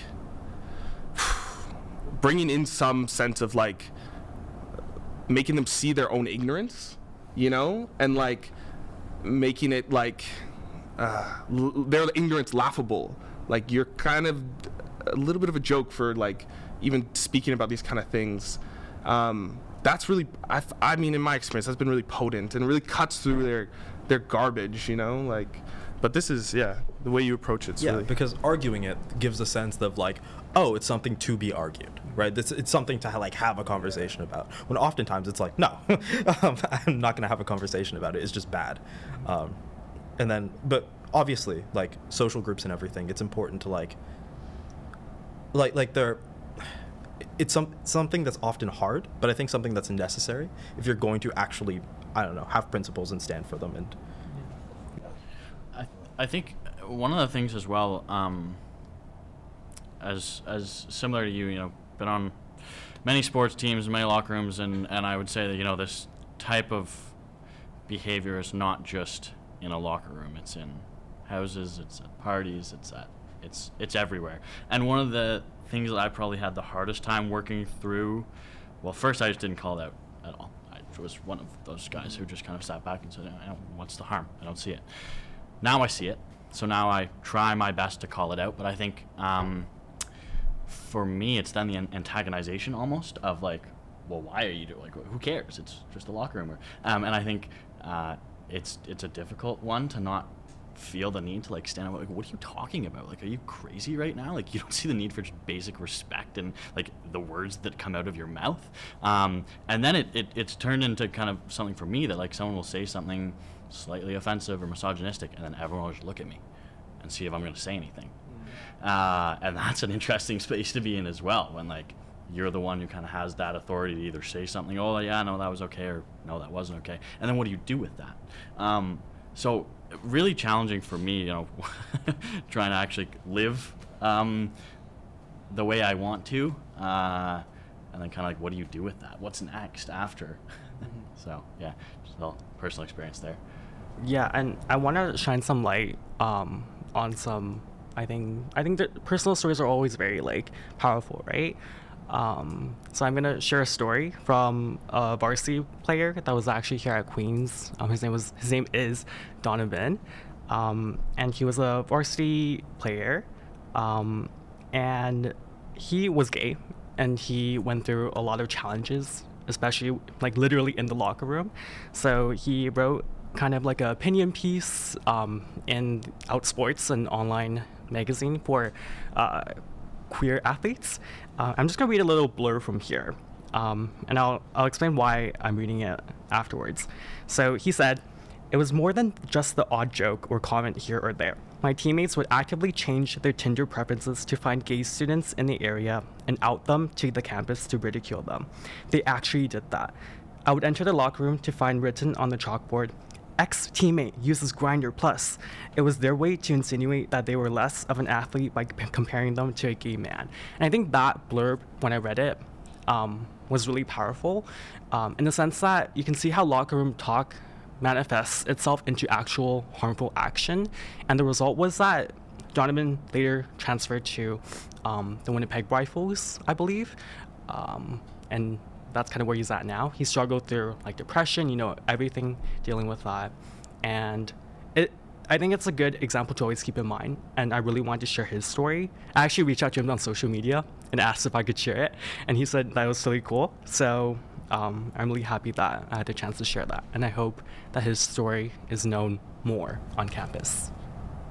(sighs) bringing in some sense of like making them see their own ignorance you know and like making it like uh, l- their ignorance laughable. Like you're kind of a little bit of a joke for like even speaking about these kind of things. Um, that's really, I, mean, in my experience, that's been really potent and really cuts through their their garbage, you know, like. But this is, yeah, the way you approach it's yeah, really. because arguing it gives a sense of like, oh, it's something to be argued, right? It's something to like have a conversation about. When oftentimes it's like, no, (laughs) um, I'm not gonna have a conversation about it. It's just bad. Um, and then, but obviously, like social groups and everything, it's important to like, like, like they're. It's some something that's often hard, but I think something that's necessary if you're going to actually, I don't know, have principles and stand for them and I, I think one of the things as well, um, as as similar to you, you know, been on many sports teams, many locker rooms, and and I would say that you know this type of behavior is not just in a locker room. It's in houses. It's at parties. It's at it's it's everywhere. And one of the things that I probably had the hardest time working through, well, first I just didn't call it out at all. I was one of those guys who just kind of sat back and said, "What's the harm? I don't see it." Now I see it, so now I try my best to call it out. But I think um, for me, it's then the antagonization almost of like, well, why are you doing? Like, who cares? It's just a locker room. Um, and I think uh, it's it's a difficult one to not feel the need to like stand up like what are you talking about like are you crazy right now like you don't (laughs) see the need for just basic respect and like the words that come out of your mouth um, and then it, it it's turned into kind of something for me that like someone will say something slightly offensive or misogynistic and then everyone will just look at me and see if i'm going to say anything uh, and that's an interesting (laughs) space to be in as well when like you're the one who kind of has that authority to either say something oh yeah no that was okay or no that wasn't okay. And then what do you do with that? Um, so really challenging for me you know (laughs) trying to actually live um, the way i want to uh, and then kind of like what do you do with that? What's next after? (laughs) So yeah just a personal experience there. Yeah, and I want to shine some light um, on some. I think I think that personal stories are always very like powerful, right? Um, so I'm gonna share a story from a varsity player that was actually here at Queens. Um, his name was his name is Donovan, um, and he was a varsity player, um, and he was gay, and he went through a lot of challenges, especially like literally in the locker room. So he wrote kind of like an opinion piece um, in Outsports, an online magazine for uh, queer athletes. Uh, I'm just gonna read a little blur from here, um, and I'll I'll explain why I'm reading it afterwards. So he said, "It was more than just the odd joke or comment here or there. My teammates would actively change their Tinder preferences to find gay students in the area and out them to the campus to ridicule them. They actually did that. I would enter the locker room to find written on the chalkboard." Ex teammate uses Grindr Plus. It was their way to insinuate that they were less of an athlete by comparing them to a gay man. And I think that blurb, when I read it, um, was really powerful um, in the sense that you can see how locker room talk manifests itself into actual harmful action. And the result was that Donovan later transferred to um, the Winnipeg Rifles, I believe. Um, and that's kind of where he's at now. He struggled through like depression, you know, everything dealing with that. And it I think it's a good example to always keep in mind. And I really wanted to share his story. I actually reached out to him on social media and asked if I could share it. And he said that was really cool. So um, I'm really happy that I had the chance to share that. And I hope that his story is known more on campus.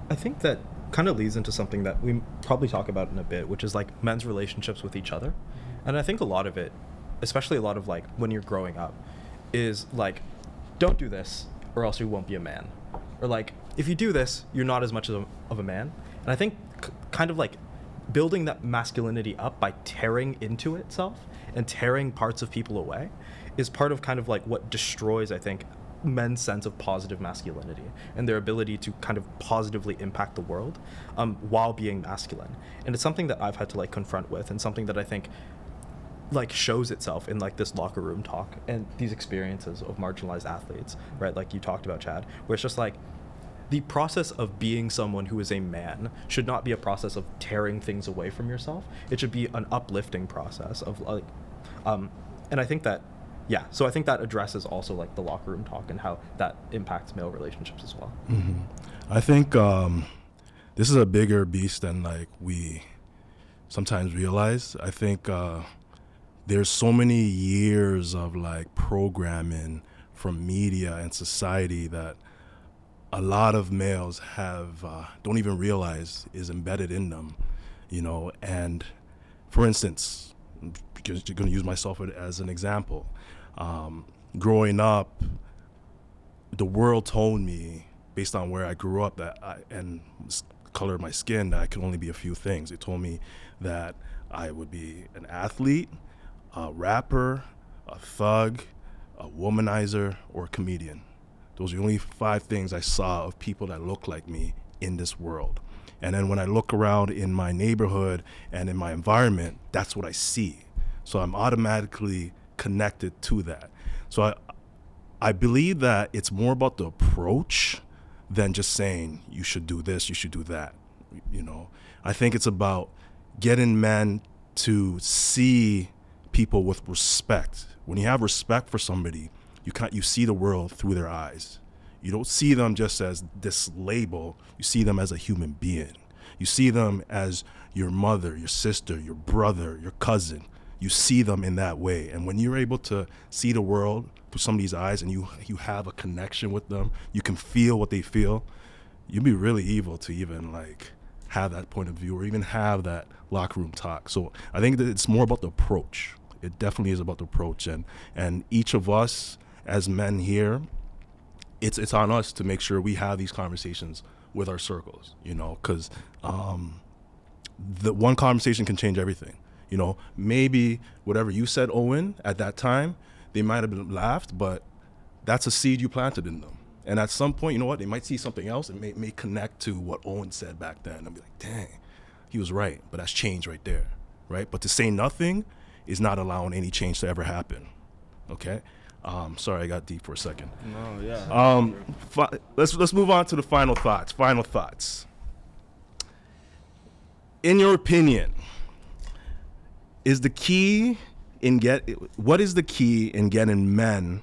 I think that kind of leads into something that we probably talk about in a bit, which is like men's relationships with each other. And I think a lot of it, especially a lot of like when you're growing up, is like, don't do this or else you won't be a man. Or like, if you do this, you're not as much of a, of a man. And I think kind of like building that masculinity up by tearing into itself and tearing parts of people away is part of kind of like what destroys, I think, men's sense of positive masculinity and their ability to kind of positively impact the world um, while being masculine. And it's something that I've had to like confront with and something that I think like shows itself in like this locker room talk and these experiences of marginalized athletes, right? Like you talked about, Chad, where it's just like the process of being someone who is a man should not be a process of tearing things away from yourself. It should be an uplifting process of like, um, and I think that, yeah, so I think that addresses also like the locker room talk and how that impacts male relationships as well. Mm-hmm. I think um, this is a bigger beast than like we sometimes realize. I think uh, there's so many years of like programming from media and society that a lot of males have uh, don't even realize is embedded in them, you know. And for instance, because you're going to use myself as an example, um, growing up, the world told me based on where I grew up that I, and color of my skin that I could only be a few things. It told me that I would be an athlete, a rapper, a thug, a womanizer, or a comedian. Those are the only five things I saw of people that look like me in this world. And then when I look around in my neighborhood and in my environment, that's what I see. So I'm automatically connected to that. So I, I believe that it's more about the approach than just saying you should do this, you should do that. You know, I think it's about getting men to see people with respect. When you have respect for somebody, you can't you see the world through their eyes. You don't see them just as this label. You see them as a human being. You see them as your mother, your sister, your brother, your cousin. You see them in that way. And when you're able to see the world through somebody's eyes and you you have a connection with them, you can feel what they feel. You'd be really evil to even like have that point of view or even have that locker room talk. So I think that it's more about the approach. It definitely is about the approach and and each of us as men here, it's it's on us to make sure we have these conversations with our circles, you know, because um, the one conversation can change everything. You know, maybe whatever you said, Owen, at that time, they might have been laughed, but that's a seed you planted in them. And at some point, you know what? They might see something else and may, may connect to what Owen said back then and be like, dang, he was right. But that's change right there, right? But to say nothing is not allowing any change to ever happen, okay? Um, sorry, I got deep for a second. No, yeah. Um, fi- let's let's move on to the final thoughts. Final thoughts. In your opinion, is the key in get what is the key in getting men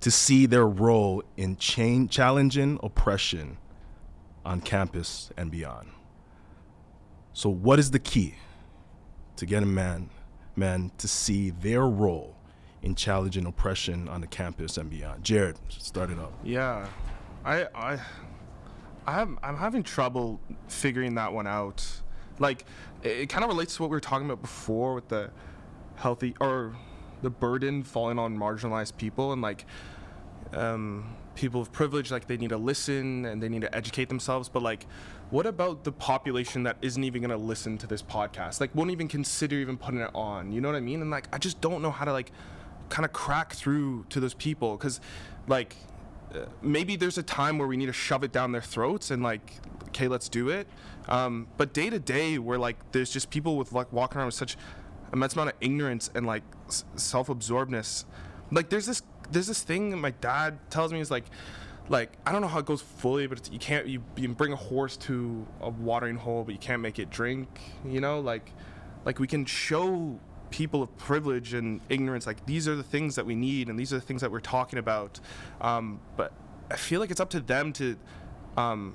to see their role in chain, challenging oppression on campus and beyond? So, what is the key to getting men men to see their role in challenging oppression on the campus and beyond? Jared, start it up. Yeah, I I I'm I'm having trouble figuring that one out. Like, it, it kind of relates to what we were talking about before with the healthy or the burden falling on marginalized people and like um, people of privilege like they need to listen and they need to educate themselves but like what about the population that isn't even going to listen to this podcast? Like won't even consider even putting it on you know what i mean? And like i just don't know how to like kind of crack through to those people because like uh, maybe there's a time where we need to shove it down their throats and like okay let's do it. Um, but day to day where like there's just people with like walking around with such immense amount of ignorance and like self-absorbedness. Like there's this there's this thing that my dad tells me is like like I don't know how it goes fully, but you can't you, you bring a horse to a watering hole, but you can't make it drink. You know, like like we can show people of privilege and ignorance like these are the things that we need and these are the things that we're talking about. Um, but I feel like it's up to them to um,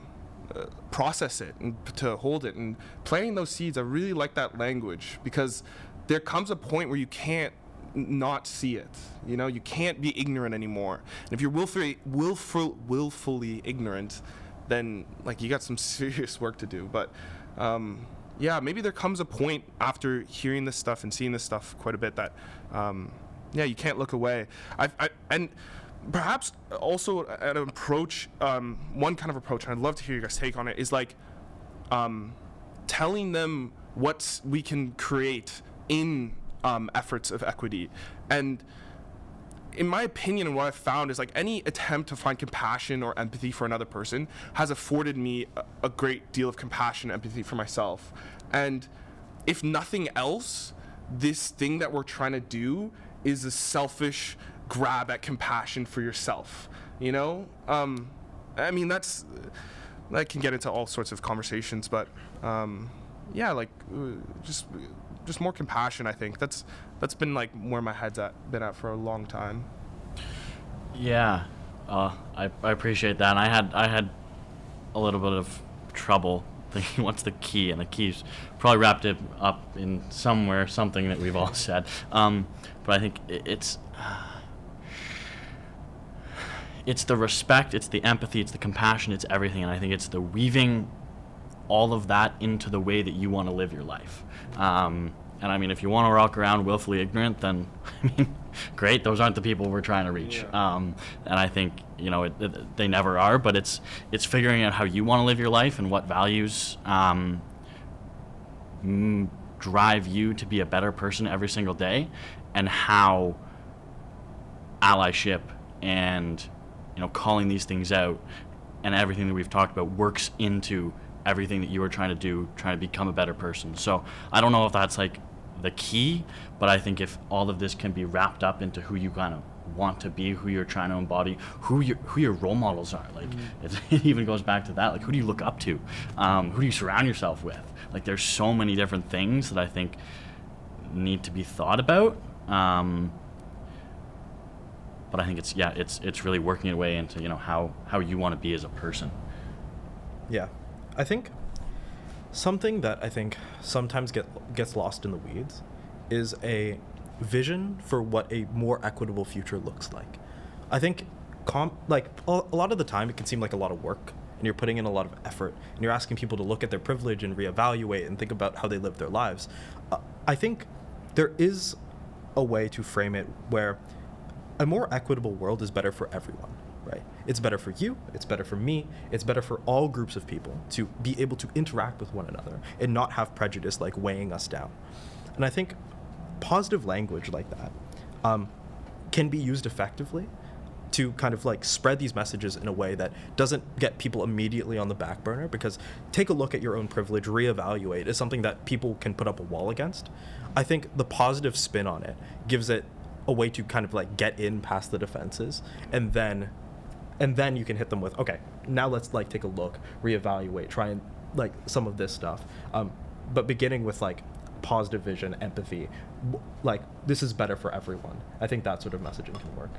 uh, process it and to hold it and planting those seeds. I really like that language because there comes a point where you can't not see it. You know, you can't be ignorant anymore. And if you're willfully, willful, willfully ignorant, then like you got some (laughs) serious work to do. But um, yeah, maybe there comes a point after hearing this stuff and seeing this stuff quite a bit that um, yeah, you can't look away. I've, I and perhaps also an approach, um, one kind of approach, and I'd love to hear you guys take on it, is like um, telling them what we can create in um, efforts of equity. And in my opinion, what I've found is like any attempt to find compassion or empathy for another person has afforded me a, a great deal of compassion and empathy for myself. And if nothing else, this thing that we're trying to do is a selfish grab at compassion for yourself. You know? Um, I mean, that's. That can get into all sorts of conversations, but um, yeah, like uh, just just more compassion. I think that's that's been like where my head's at been at for a long time. Yeah, uh, I, I appreciate that. And I had I had a little bit of trouble (laughs) thinking what's the key, and the key's probably wrapped it up in somewhere something that we've all said. Um, but I think it, it's. (sighs) it's the respect, it's the empathy, it's the compassion, it's everything, and I think it's the weaving all of that into the way that you want to live your life. Um, and I mean, if you want to walk around willfully ignorant, then (laughs) I mean, great. Those aren't the people we're trying to reach. Yeah. Um, and I think you know it, it, they never are. But it's it's figuring out how you want to live your life and what values um, drive you to be a better person every single day, and how allyship and you know calling these things out and everything that we've talked about works into everything that you are trying to do trying to become a better person. So i don't know if that's like the key but i think if all of this can be wrapped up into who you kind of want to be who you're trying to embody who your who your role models are like it, (laughs) it even goes back to that like who do you look up to? Um, who do you surround yourself with? Like there's so many different things that i think need to be thought about um, but I think it's yeah, it's it's really working its way into you know how how you want to be as a person. Yeah, I think something that I think sometimes get gets lost in the weeds is a vision for what a more equitable future looks like. I think comp like a lot of the time it can seem like a lot of work and you're putting in a lot of effort and you're asking people to look at their privilege and reevaluate and think about how they live their lives. Uh, I think there is a way to frame it where a more equitable world is better for everyone, right? It's better for you, it's better for me, it's better for all groups of people to be able to interact with one another and not have prejudice like weighing us down. And I think positive language like that um, can be used effectively to kind of like spread these messages in a way that doesn't get people immediately on the back burner because take a look at your own privilege reevaluate is something that people can put up a wall against i think the positive spin on it gives it a way to kind of like get in past the defenses and then and then you can hit them with okay now let's like take a look reevaluate try and like some of this stuff um, but beginning with like positive vision empathy like this is better for everyone i think that sort of messaging can work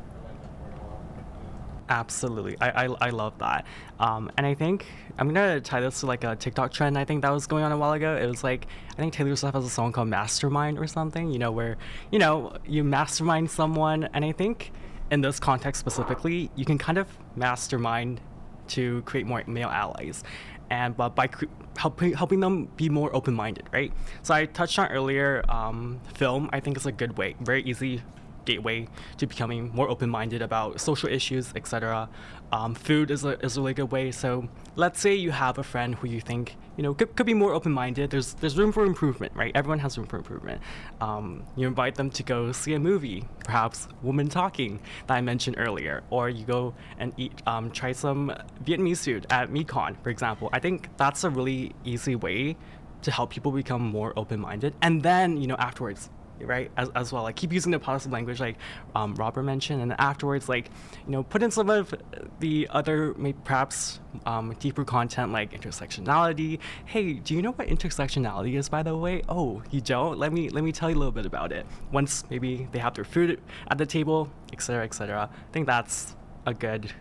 Absolutely, I, I, I love that, um, and I think I'm gonna tie this to like a TikTok trend. I think that was going on a while ago. It was like I think Taylor Swift has a song called "Mastermind" or something. You know, where you know you mastermind someone, and I think in this context specifically, you can kind of mastermind to create more male allies, and but by cre- helping helping them be more open-minded, right? So I touched on earlier, um, film. I think is a good way, very easy gateway to becoming more open-minded about social issues, etc. Um, food is a, is a really good way. So let's say you have a friend who you think you know could, could be more open-minded. There's there's room for improvement, right? Everyone has room for improvement. Um, you invite them to go see a movie, perhaps Woman Talking that I mentioned earlier, or you go and eat um, try some Vietnamese food at MeCon, for example. I think that's a really easy way to help people become more open-minded, and then you know afterwards right as, as well. Like keep using the positive language like um, robert mentioned and afterwards like you know put in some of the other maybe perhaps um, deeper content like intersectionality. Hey do you know what intersectionality is by the way? Oh you don't? Let me let me tell you a little bit about it. Once maybe they have their food at the table etc etc i think that's a good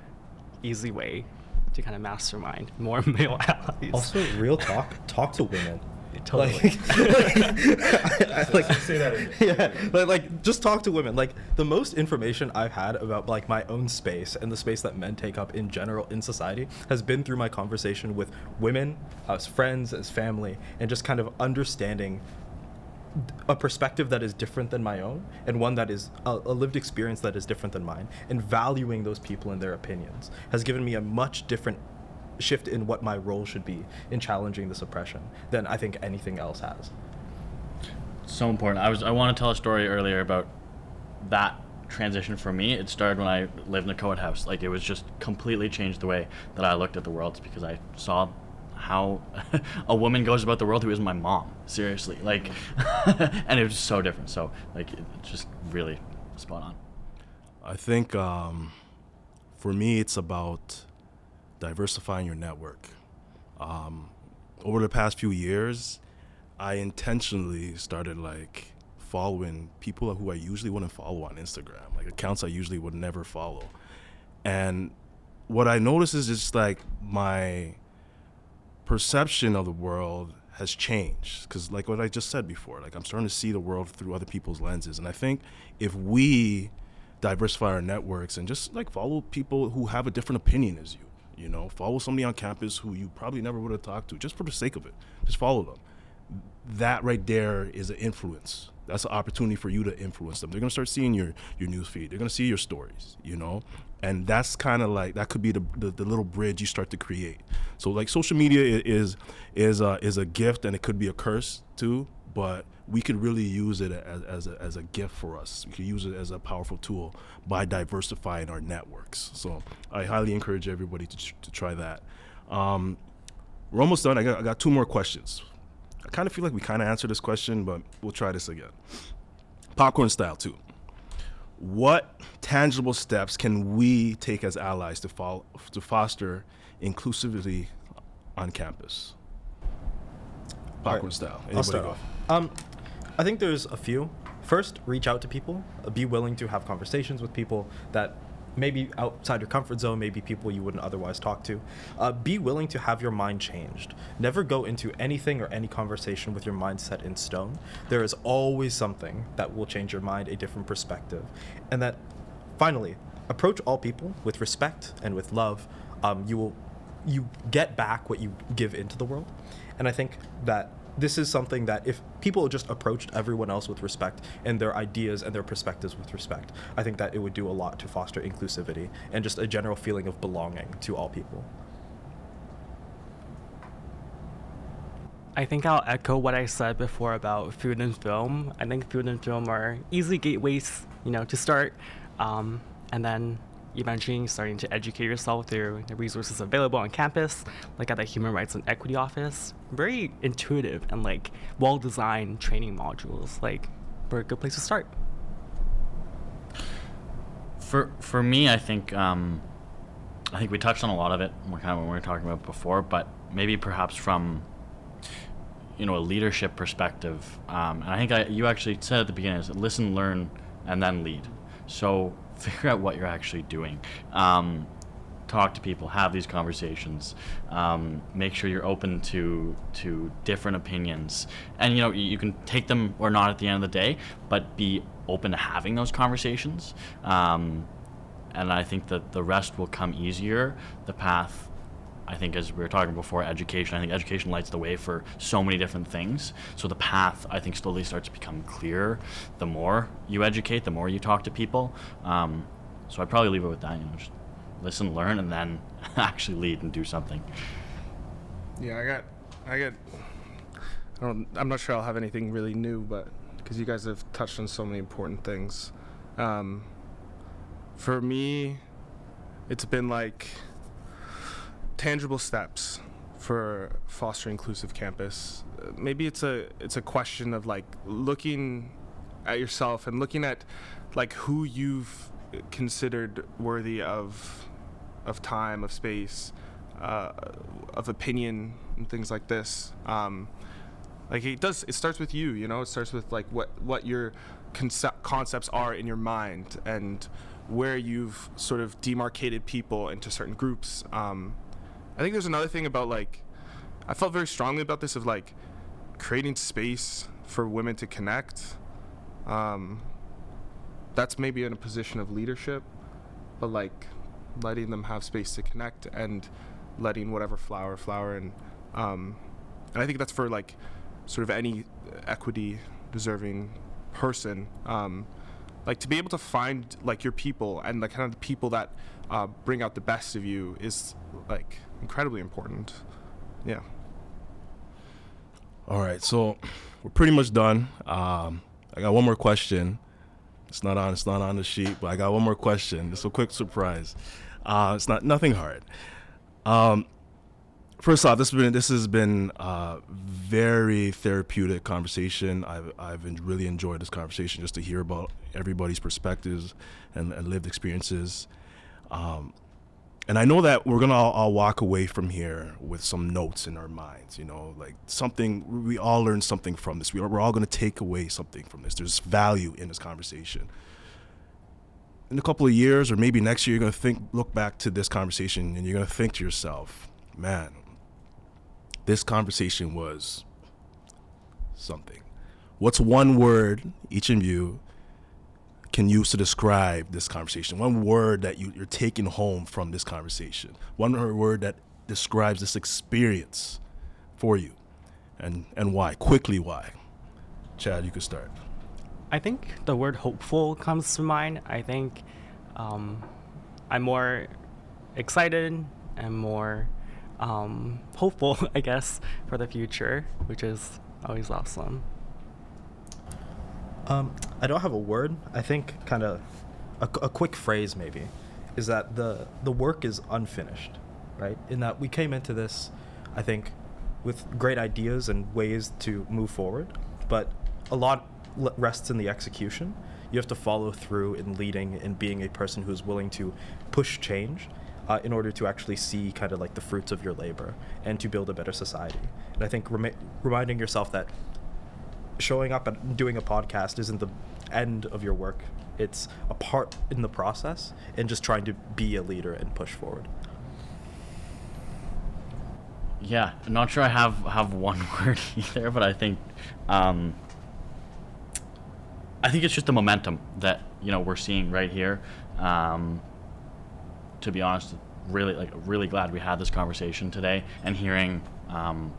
easy way to kind of mastermind more (laughs) male allies. Also real talk talk to women Totally. Like, (laughs) I- like Say that again. (laughs) yeah, like, like just talk to women. Like the most information I've had about like my own space and the space that men take up in general in society has been through my conversation with women, as friends, as family, and just kind of understanding a perspective that is different than my own and one that is a, a lived experience that is different than mine and valuing those people and their opinions has given me a much different shift in what my role should be in challenging this oppression than I think anything else has. so important. I was I want to tell a story earlier about that transition for me. It started when I lived in a co-ed house. Like it was just completely changed the way that I looked at the world because I saw how (laughs) a woman goes about the world who isn't my mom. Seriously, like, (laughs) and it was so different. So like, it just really spot on. I think um, for me, it's about diversifying your network. Um, over the past few years, I intentionally started like following people who I usually wouldn't follow on Instagram, like accounts I usually would never follow. And what I notice is just like my perception of the world has changed because like what i just said before like i'm starting to see the world through other people's lenses and i think if we diversify our networks and just like follow people who have a different opinion as you you know follow somebody on campus who you probably never would have talked to just for the sake of it. Just follow them. That right there is an influence. That's an opportunity for you to influence them. They're going to start seeing your your news feed. They're going to see your stories you know? And that's kind of like that could be the, the, the little bridge you start to create. So like social media is is is a gift and it could be a curse too but we could really use it as, as, a, as a gift for us we could use it as a powerful tool by diversifying our networks so i highly encourage everybody to, to try that um, we're almost done I got, I got two more questions i kind of feel like we kind of answered this question but we'll try this again popcorn style too what tangible steps can we take as allies to, fo- to foster inclusivity on campus? Popcorn right. style. I'll start go? off. Um, I think there's a few. First, reach out to people. Be willing to have conversations with people that maybe outside your comfort zone, maybe people you wouldn't otherwise talk to. Uh, be willing to have your mind changed. Never go into anything or any conversation with your mind set in stone. There is always something that will change your mind, a different perspective. And that, finally, approach all people with respect and with love. Um, you will you get back what you give into the world. And I think that this is something that if people just approached everyone else with respect and their ideas and their perspectives with respect, I think that it would do a lot to foster inclusivity and just a general feeling of belonging to all people. I think I'll echo what I said before about food and film. I think food and film are easy gateways, you know, to start, um, and then eventually starting to educate yourself through the resources available on campus, like at the Human Rights and Equity Office. Very intuitive and like well-designed training modules. Like, for a good place to start. For for me, I think um, I think we touched on a lot of it. Kind of when we were talking about before, but maybe perhaps from you know a leadership perspective. Um, and I think I, you actually said at the beginning is listen, learn, and then lead. So figure out what you're actually doing. Um, talk to people, have these conversations. Um, make sure you're open to to different opinions, and you know you, you, can take them or not at the end of the day, but be open to having those conversations. Um, and I think that the rest will come easier. The path I think as we were talking before, education. I think education lights the way for so many different things. So the path, I think, slowly starts to become clearer. The more you educate, the more you talk to people. Um, so I'd probably leave it with that. You know, just listen, learn, and then (laughs) actually lead and do something. Yeah, I got, I got. I don't. I'm not sure I'll have anything really new, but because you guys have touched on so many important things. Um, for me, it's been like tangible steps for foster inclusive campus. Uh, maybe it's a it's a question of like looking at yourself and looking at like who you've considered worthy of of time, of space, uh, of opinion, and things like this. Um, like it does, it starts with you. You know, it starts with like what what your concept concepts are in your mind and where you've sort of demarcated people into certain groups. Um, I think there's another thing about like I felt very strongly about this of like creating space for women to connect. Um, that's maybe in a position of leadership, but like letting them have space to connect and letting whatever flower flower and um, and I think that's for like sort of any equity deserving person. Um, like to be able to find like your people and the kind of the people that uh, bring out the best of you is like incredibly important. Yeah. All right, so we're pretty much done. Um, I got one more question. It's not on. It's not on the sheet, but I got one more question. It's a quick surprise. Uh, it's not nothing hard. Um, first off, this has been this has been a very therapeutic conversation. I've I've really enjoyed this conversation just to hear about everybody's perspectives and, and lived experiences. Um, and I know that we're gonna all, all walk away from here with some notes in our minds. You know, like something we all learn something from this. We are, we're all gonna take away something from this. There's value in this conversation. In a couple of years, or maybe next year, you're gonna think, look back to this conversation, and you're gonna think to yourself, "Man, this conversation was something." What's one word each of you can use to describe this conversation? One word that you, you're taking home from this conversation. One word that describes this experience for you, and and why? Quickly, why? Chad, you could start. I think the word hopeful comes to mind. I think um, I'm more excited and more um, hopeful, (laughs) I guess, for the future, which is always awesome. Um, I don't have a word. I think kind of a, a quick phrase maybe is that the the work is unfinished, right? In that we came into this, I think, with great ideas and ways to move forward, but a lot rests in the execution. You have to follow through in leading and being a person who's willing to push change uh, in order to actually see kind of like the fruits of your labor and to build a better society. And I think remi- reminding yourself that showing up and doing a podcast isn't the end of your work. It's a part in the process and just trying to be a leader and push forward. Yeah, I'm not sure I have have one (laughs) word either, but I think um, I think it's just the momentum that you know we're seeing right here. Um, to be honest, really like really glad we had this conversation today and hearing um,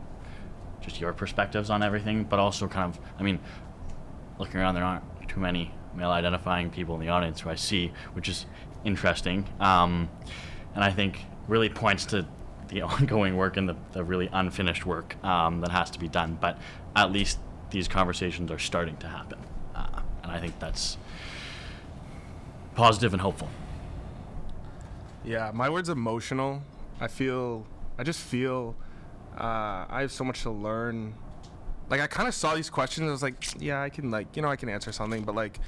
just your perspectives on everything, but also kind of I mean, looking around, there aren't too many male identifying people in the audience who I see, which is interesting. Um, and I think really points to the (laughs) ongoing work and the, the really unfinished work um, that has to be done. But at least these conversations are starting to happen. Uh, and I think that's positive and hopeful. Yeah, my word's emotional. I feel, I just feel, uh, I have so much to learn. Like I kind of saw these questions. I was like, yeah, I can like, you know, I can answer something, but like,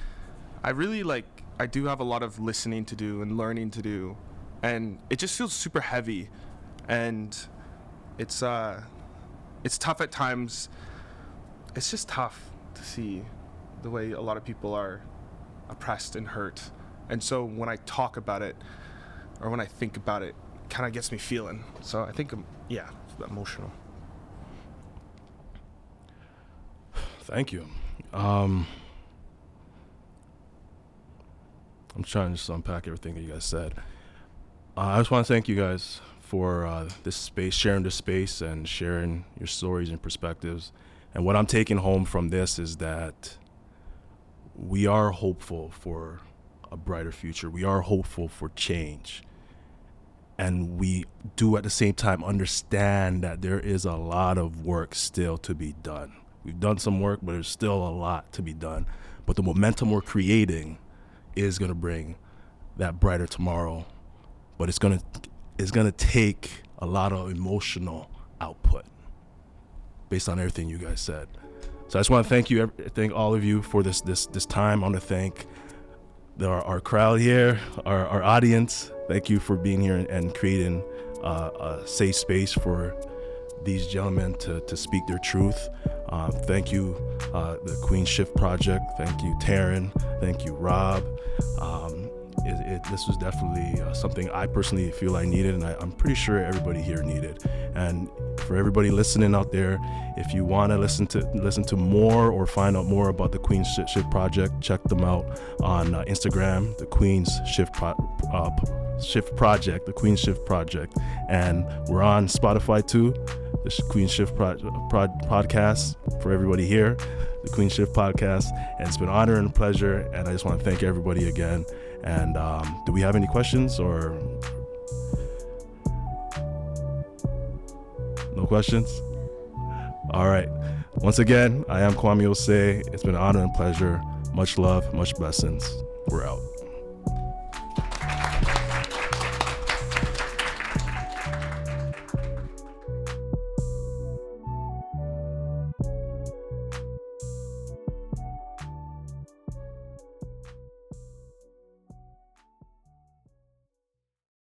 I really like, I do have a lot of listening to do and learning to do, and it just feels super heavy, and it's uh, it's tough at times. It's just tough to see the way a lot of people are oppressed and hurt, and so when I talk about it or when I think about it, kind of gets me feeling. So I think, um, emotional. Thank you. Um, I'm trying to just unpack everything that you guys said. Uh, I just want to thank you guys for uh, this space, sharing this space, and sharing your stories and perspectives. And what I'm taking home from this is that we are hopeful for a brighter future. We are hopeful for change. And we do at the same time understand that there is a lot of work still to be done. We've done some work, but there's still a lot to be done. But the momentum we're creating is going to bring that brighter tomorrow. But it's going to it's going to take a lot of emotional output based on everything you guys said. So I just want to thank you, thank all of you for this this this time. I want to thank the, our, our crowd here, our, our audience. Thank you for being here and, creating uh, a safe space for these gentlemen to, to speak their truth. Uh, thank you, uh, the Queen Shift Project. Thank you, Taryn. Thank you, Rob. Um, it, it, this was definitely uh, something I personally feel I needed, and I, I'm pretty sure everybody here needed. And for everybody listening out there, if you want to listen to listen to more or find out more about the Queen's Shift Project, check them out on uh, Instagram, the Queen's Shift Pro- uh, Shift Project, the Queen Shift Project, and we're on Spotify too. The Queen Shift Pro- podcast for everybody here, the Queen Shift podcast, and it's been an honor and pleasure. And I just want to thank everybody again. And um, do we have any questions or no questions? All right. Once again, I am Kwame Osei. It's been an honor and pleasure. Much love, much blessings. We're out.